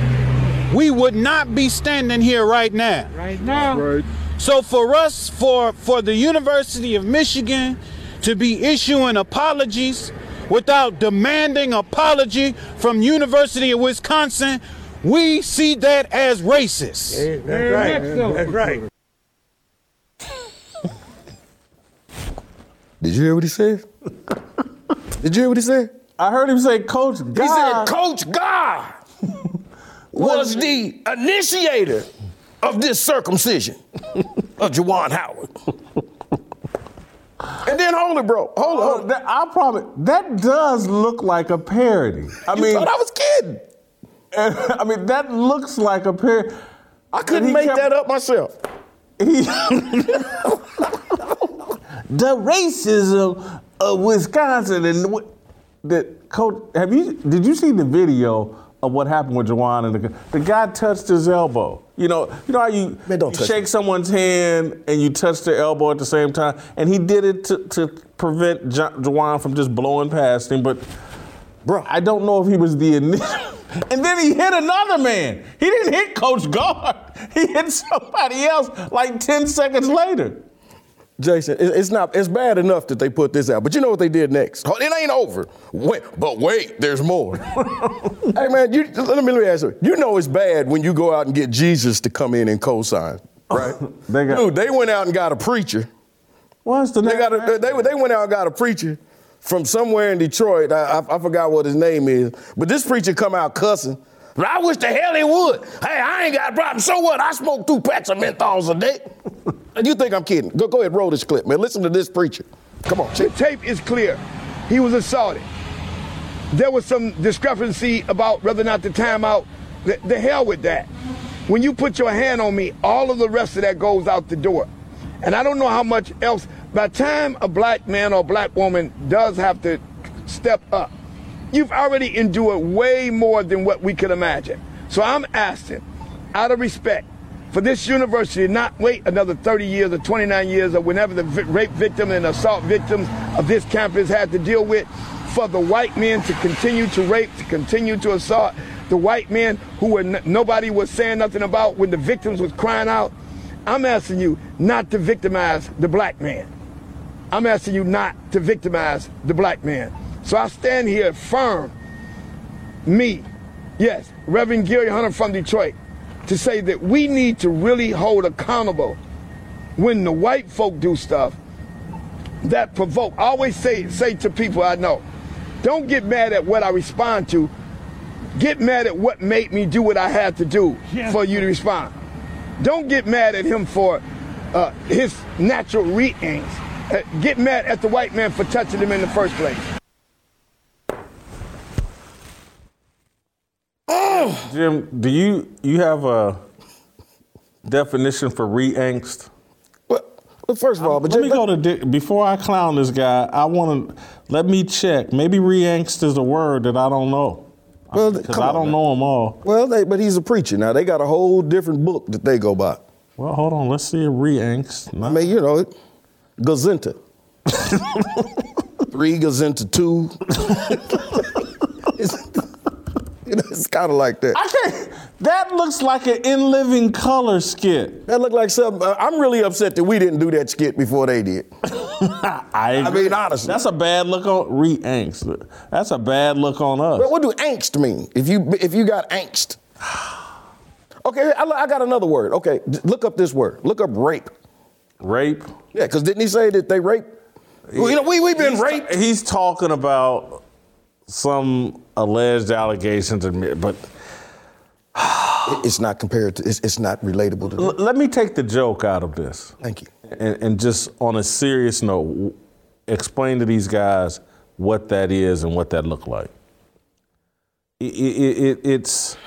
we would not be standing here right now. Right now. Right. So for us, for for the University of Michigan to be issuing apologies without demanding apology from University of Wisconsin, we see that as racist. That's right. That's right. Did you hear what he said? Did you hear what he said? I heard him say, Coach God. He said, Coach God was the initiator of this circumcision of Juwan Howard. and then hold it, bro. Hold it. Oh, Hold it. Uh, that, I promise. That does look like a parody. I You mean, thought I was kidding. I mean, that looks like a pair. I couldn't make kept- that up myself. He, the racism of Wisconsin and that coach. Have you? Did you see the video of what happened with Juwan and the, the guy touched his elbow? You know, you know how you, you shake someone's hand and you touch their elbow at the same time, and he did it to, to prevent Ja- Juwan from just blowing past him. But, bro, I don't know if he was the initial. And then he hit another man. He didn't hit Coach Gard. He hit somebody else like ten seconds later. Jason, it's not. It's bad enough that they put this out, but you know what they did next? Oh, It ain't over. Wait, but wait, there's more. hey man, you, let me let me ask you. You know it's bad when you go out and get Jesus to come in and co-sign, right? they got, Dude, they went out and got a preacher. What's the they got a, they, they went out and got a preacher from somewhere in Detroit. I, I, I forgot what his name is, but this preacher come out cussing. But I wish the hell he would. Hey, I ain't got a problem. So what? I smoke two packs of menthols a day. And you think I'm kidding? Go, go ahead, roll this clip, man. Listen to this preacher. Come on, The tape is clear. He was assaulted. There was some discrepancy about whether or not the timeout. The, the hell with that. When you put your hand on me, all of the rest of that goes out the door. And I don't know how much else. By the time a black man or black woman does have to step up, you've already endured way more than what we could imagine. So I'm asking, out of respect, for this university not wait another 30 years or 29 years or whenever the rape victim and assault victims of this campus had to deal with, for the white men to continue to rape, to continue to assault, the white men who were nobody was saying nothing about when the victims was crying out. I'm asking you not to victimize the black man. I'm asking you not to victimize the black man. So I stand here firm, me, yes, Reverend Gary Hunter from Detroit, to say that we need to really hold accountable when the white folk do stuff that provoke. I always say say to people I know, don't get mad at what I respond to. Get mad at what made me do what I had to do for you to respond. Don't get mad at him for uh, his natural reactions. Get mad at the white man for touching him in the first place. Oh! Jim, do you you have a definition for re-angst? Well, first of all, but let me go to di- before I clown this guy. I want to let me check. Maybe re-angst is a word that I don't know. Well, because I don't now. know them all. Well, they, but he's a preacher now. They got a whole different book that they go by. Well, hold on. Let's see a re-angst. I mean, you know, Gazinta. Three Gazinta two. it's you know, it's kind of like that. I can't. That looks like an in living color skit. That looked like something. uh, I'm really upset that we didn't do that skit before they did. I, mean, honestly. that's a bad look on re-angst. That's a bad look on us. But what do angst mean? If you if you got angst. Okay, I, I got another word. Okay, look up this word. Look up rape. Rape. Yeah, because didn't he say that they rape? Well, you know, we we've been he's, raped. He's talking about some alleged allegations, but It's not compared to. It's, it's not relatable to. L- let me take the joke out of this. Thank you. And, and just on a serious note, explain to these guys what that is and what that looked like. It, it, it, it's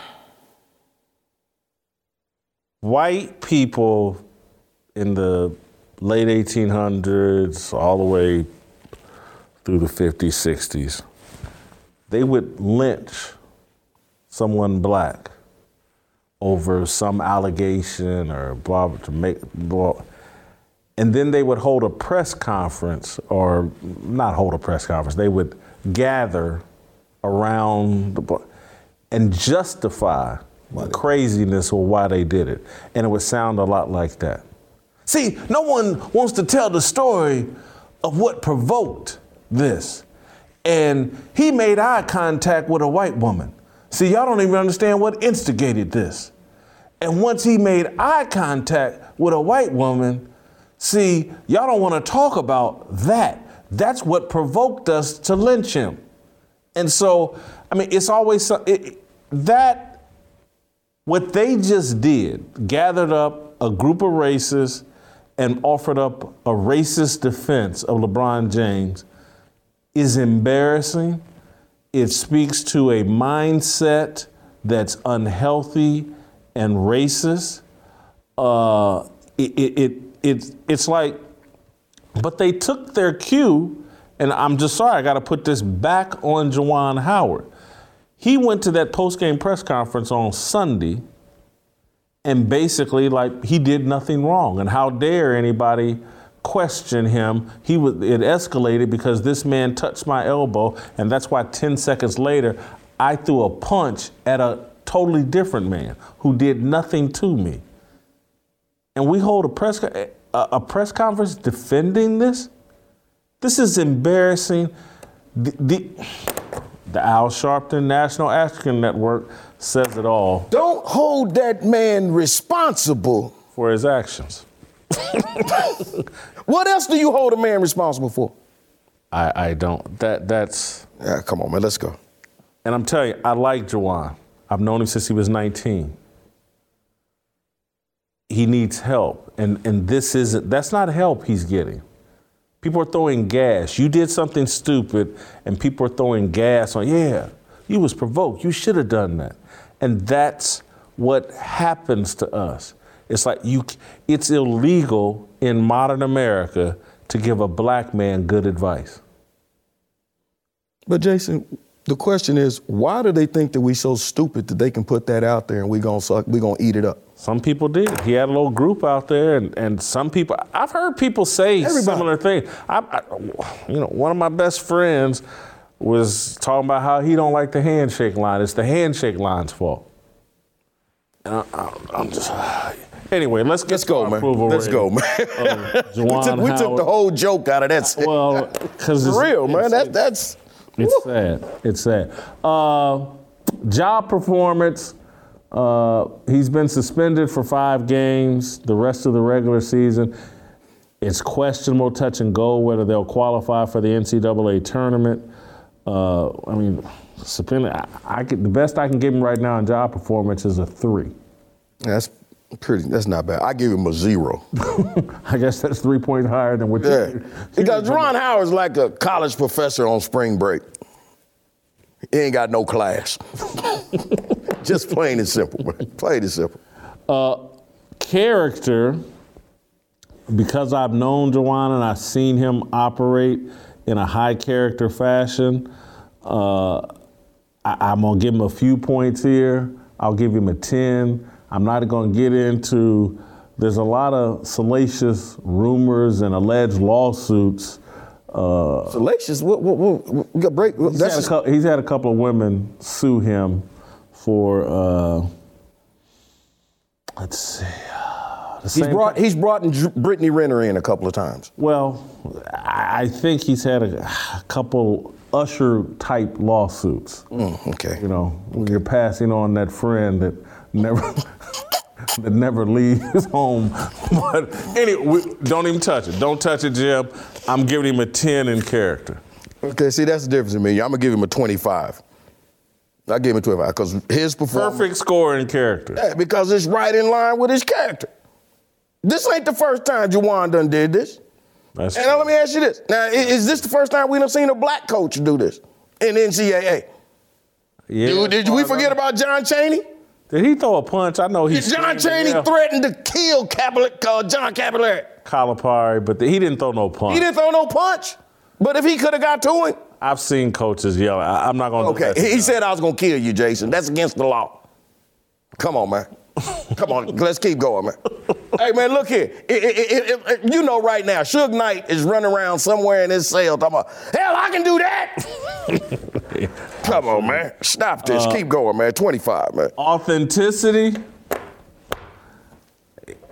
white people in the late 1800s, all the way through the 50s, 60s. They would lynch someone black over some allegation or blah to make blah. And then they would hold a press conference, or not hold a press conference. They would gather around the and justify the craziness or why they did it, and it would sound a lot like that. See, no one wants to tell the story of what provoked this. And he made eye contact with a white woman. See, y'all don't even understand what instigated this. And once he made eye contact with a white woman, see, y'all don't want to talk about that. That's what provoked us to lynch him. And so, I mean, it's always it- that what they just did, gathered up a group of racists and offered up a racist defense of LeBron James, is embarrassing. It speaks to a mindset that's unhealthy and racist. Uh, it, it, it, it, it's like, but they took their cue, and I'm just sorry, I got to put this back on Juwan Howard. He went to that post game press conference on Sunday and basically like he did nothing wrong. And how dare anybody question him? He was it escalated because this man touched my elbow, and that's why 10 seconds later I threw a punch at a totally different man who did nothing to me. And we hold a press a, a press conference defending this. This is embarrassing. The, the, the Al Sharpton National African Network says it all Don't hold that man responsible. for his actions. What else do you hold a man responsible for? I, I don't. That that's. Yeah, come on, man. Let's go. And I'm telling you, I like Juwan. I've known him since he was 19. He needs help, and and this isn't. That's not help he's getting. People are throwing gas. You did something stupid, and people are throwing gas on. Yeah, you was provoked. You should have done that, and that's what happens to us. It's like you. It's illegal in modern America to give a black man good advice. But Jason, the question is, why do they think that we're so stupid that they can put that out there and we gonna suck, we gonna eat it up? Some people did. He had a little group out there, and, and some people. I've heard people say similar things. I, I, you know, one of my best friends was talking about how he don't like the handshake line. It's the handshake line's fault. And I, I, am just. Anyway, let's get Let's go, our man. approval Let's go, man. of we, took, we took the whole joke out of that. Well, because For real, man. That, that's It's sad. It's sad. Uh, job performance. Uh, he's been suspended for five games. The rest of the regular season. It's questionable touch and go whether they'll qualify for the NCAA tournament. Uh, I mean. I, I could, the best I can give him right now in job performance is a three. that's pretty. That's not bad. I give him a zero. I guess that's three points higher than what Yeah, you. because Ron Howard's like a college professor on spring break. He ain't got no class. Just plain and simple, man. Plain and simple. Uh, character, because I've known Juwan and I've seen him operate in a high character fashion, uh, I, I'm gonna give him a few points here. I'll give him a 10. I'm not gonna get into, there's a lot of salacious rumors and alleged lawsuits. Uh, Salacious? What, what, what, got break. he's, had a cou- he's had a couple of women sue him for, uh, let's see. The He's same brought he's brought Brittany Renner in a couple of times. Well, I think he's had a, a couple usher type lawsuits. Mm, okay. You know, when you're passing on that friend that never that never leaves home. But anyway, we, don't even touch it. Don't touch it, Jim. I'm giving him a 10 in character. Okay, see that's the difference in me. I'm gonna give him a 25. I gave him a 25 because his performance. Perfect score in character. Yeah, because it's right in line with his character. This ain't the first time Juwan done did this. That's and now let me ask you this: Now, i- is this the first time we done seen a black coach do this in NCAA? Yeah, Did, did we forget about John Chaney? Did he throw a punch? I know he. John Cheney Chaney and yelled. threatened to kill Capilla, uh, John Capillary. Calipari, but he didn't throw no punch. He didn't throw no punch. But if he could have got to him, I've seen coaches yell. I, am not going to. okay. He, he said I was gonna kill you, Jason. That's against the law. Come on, man. Come on, let's keep going, man. hey, man, look here. I- I- I- I- you know right now, Suge Knight is running around somewhere in his cell talking about, hell, I can do that. Come on, man. Stop this. Uh, keep going, man. 25, man. Authenticity.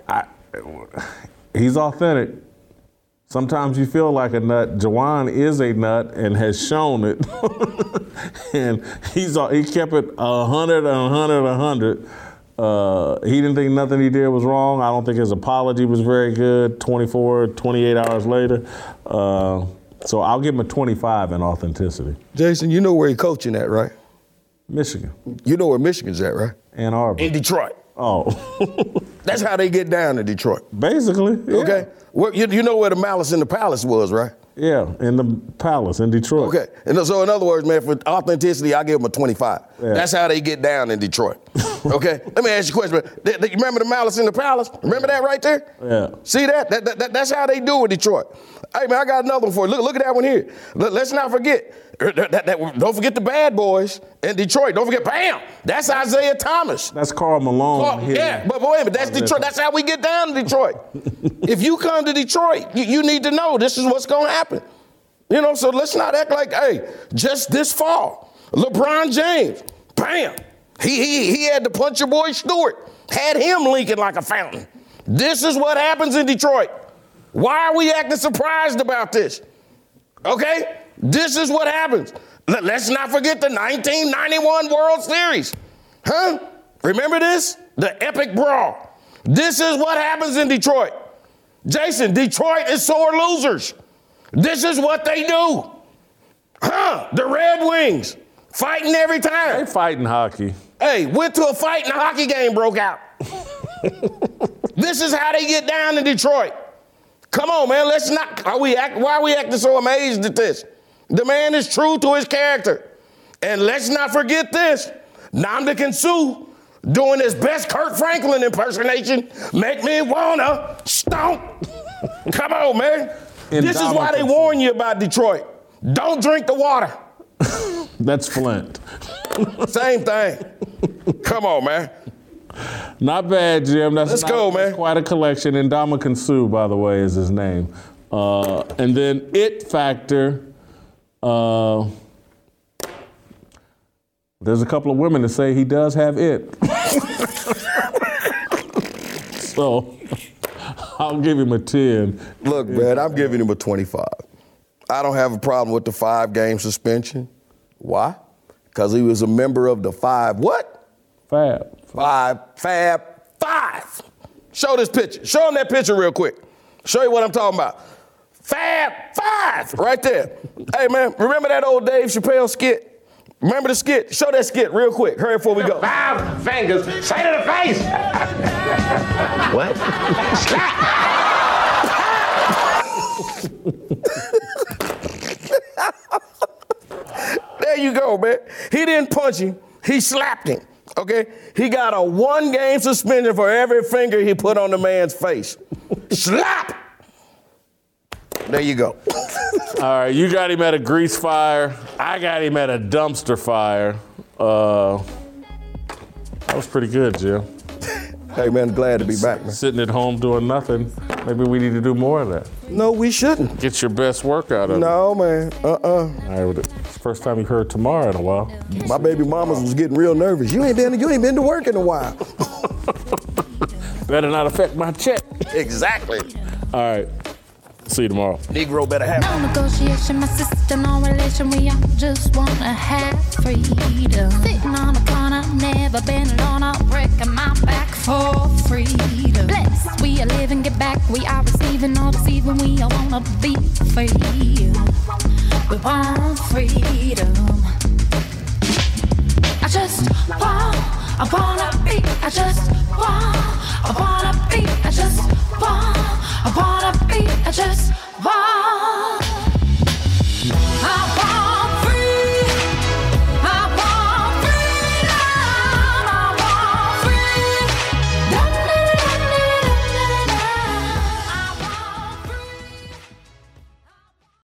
I, he's authentic. Sometimes you feel like a nut. Juwan is a nut and has shown it. and he's he kept it a hundred, a hundred, a hundred. Uh, he didn't think nothing he did was wrong. I don't think his apology was very good. 24, 28 hours later. Uh, so I'll give him a 25 in authenticity. Jason, you know where he coaching at, right? Michigan. You know where Michigan's at, right? Ann Arbor. In Detroit. Oh. That's how they get down to Detroit. Basically. yeah. Okay. Where, you, you know where the Malice in the Palace was, right? Yeah, in the palace in Detroit. Okay. And so, in other words, man, for authenticity, I give them a 25. Yeah. That's how they get down in Detroit. Okay, let me ask you a question. Th- th- You remember the Malice in the Palace? Remember that right there? Yeah. See that? That, that, that- That's how they do it, Detroit. Hey man, I got another one for you. Look, look at that one here. Let- Let's not forget. er, that- that- that- don't forget the bad boys in Detroit. Don't forget, bam, that's Isiah Thomas. That's Karl Malone. Here. yeah, but, but wait a minute, that's Detroit. That's how we get down to Detroit. if you come to Detroit, you, you need to know this is what's going to happen. You know, so let's not act like, hey, just this fall, LeBron James, bam, he he he had to punch your boy Stewart, had him leaking like a fountain. This is what happens in Detroit. Why are we acting surprised about this? Okay, this is what happens. Let- Let's not forget the 1991 World Series. Huh? Remember this? The epic brawl. This is what happens in Detroit. Jason, Detroit is sore losers. This is what they do. Huh? The Red Wings fighting every time. They fighting hockey. Hey, went to a fight and a hockey game broke out. this is how they get down in Detroit. Come on, man. Let's not. Are we act, why are we acting so amazed at this? The man is true to his character. And let's not forget this. Ndamukong Suh doing his best Kirk Franklin impersonation make me wanna stomp. Come on, man. This is why they warn you about Detroit. Don't drink the water. That's Flint. Same thing. Come on, man. Not bad, Jim. That's Let's not- go, man. Quite a collection. And Ndamukong Suh, by the way, is his name. Uh, and then It Factor. Uh, there's a couple of women that say he does have it. so I'll give him a 10. Look, man, I'm giving him a 25. I don't have a problem with the five game suspension. Why? Because he was a member of the five what? Fab. Five, fab, five. Show this picture. Show him that picture real quick. Show you what I'm talking about. Fab five, right there. hey, man, remember that old Dave Chappelle skit? Remember the skit? Show that skit real quick. Hurry before we go. Five fingers, say to the face. what? There you go, man. He didn't punch him, he slapped him. Okay? He got a one game suspension for every finger he put on the man's face. Slap! There you go. All right, you got him at a grease fire. I got him at a dumpster fire. Uh, that was pretty good, Jim. Hey, man, glad to be back, man. Sitting at home doing nothing. Maybe we need to do more of that. No, we shouldn't. Get your best workout of it. No, man. Uh-uh. All right, it's the first time you heard tomorrow in a while. My baby mamas was getting real nervous. You ain't been you ain't been to work in a while. Better not affect my check. exactly. All right. See you tomorrow. Negro better have No negotiation, my sister, no relation. We all just wanna have freedom. Sitting on a corner, never been alone. I'm breaking my back for freedom. Blessed, we are living, get back. We are receiving, all deceiving. We all wanna be free. We want freedom. I just want, I wanna be. I just want, I wanna be. I just want, I wanna be. I just want. I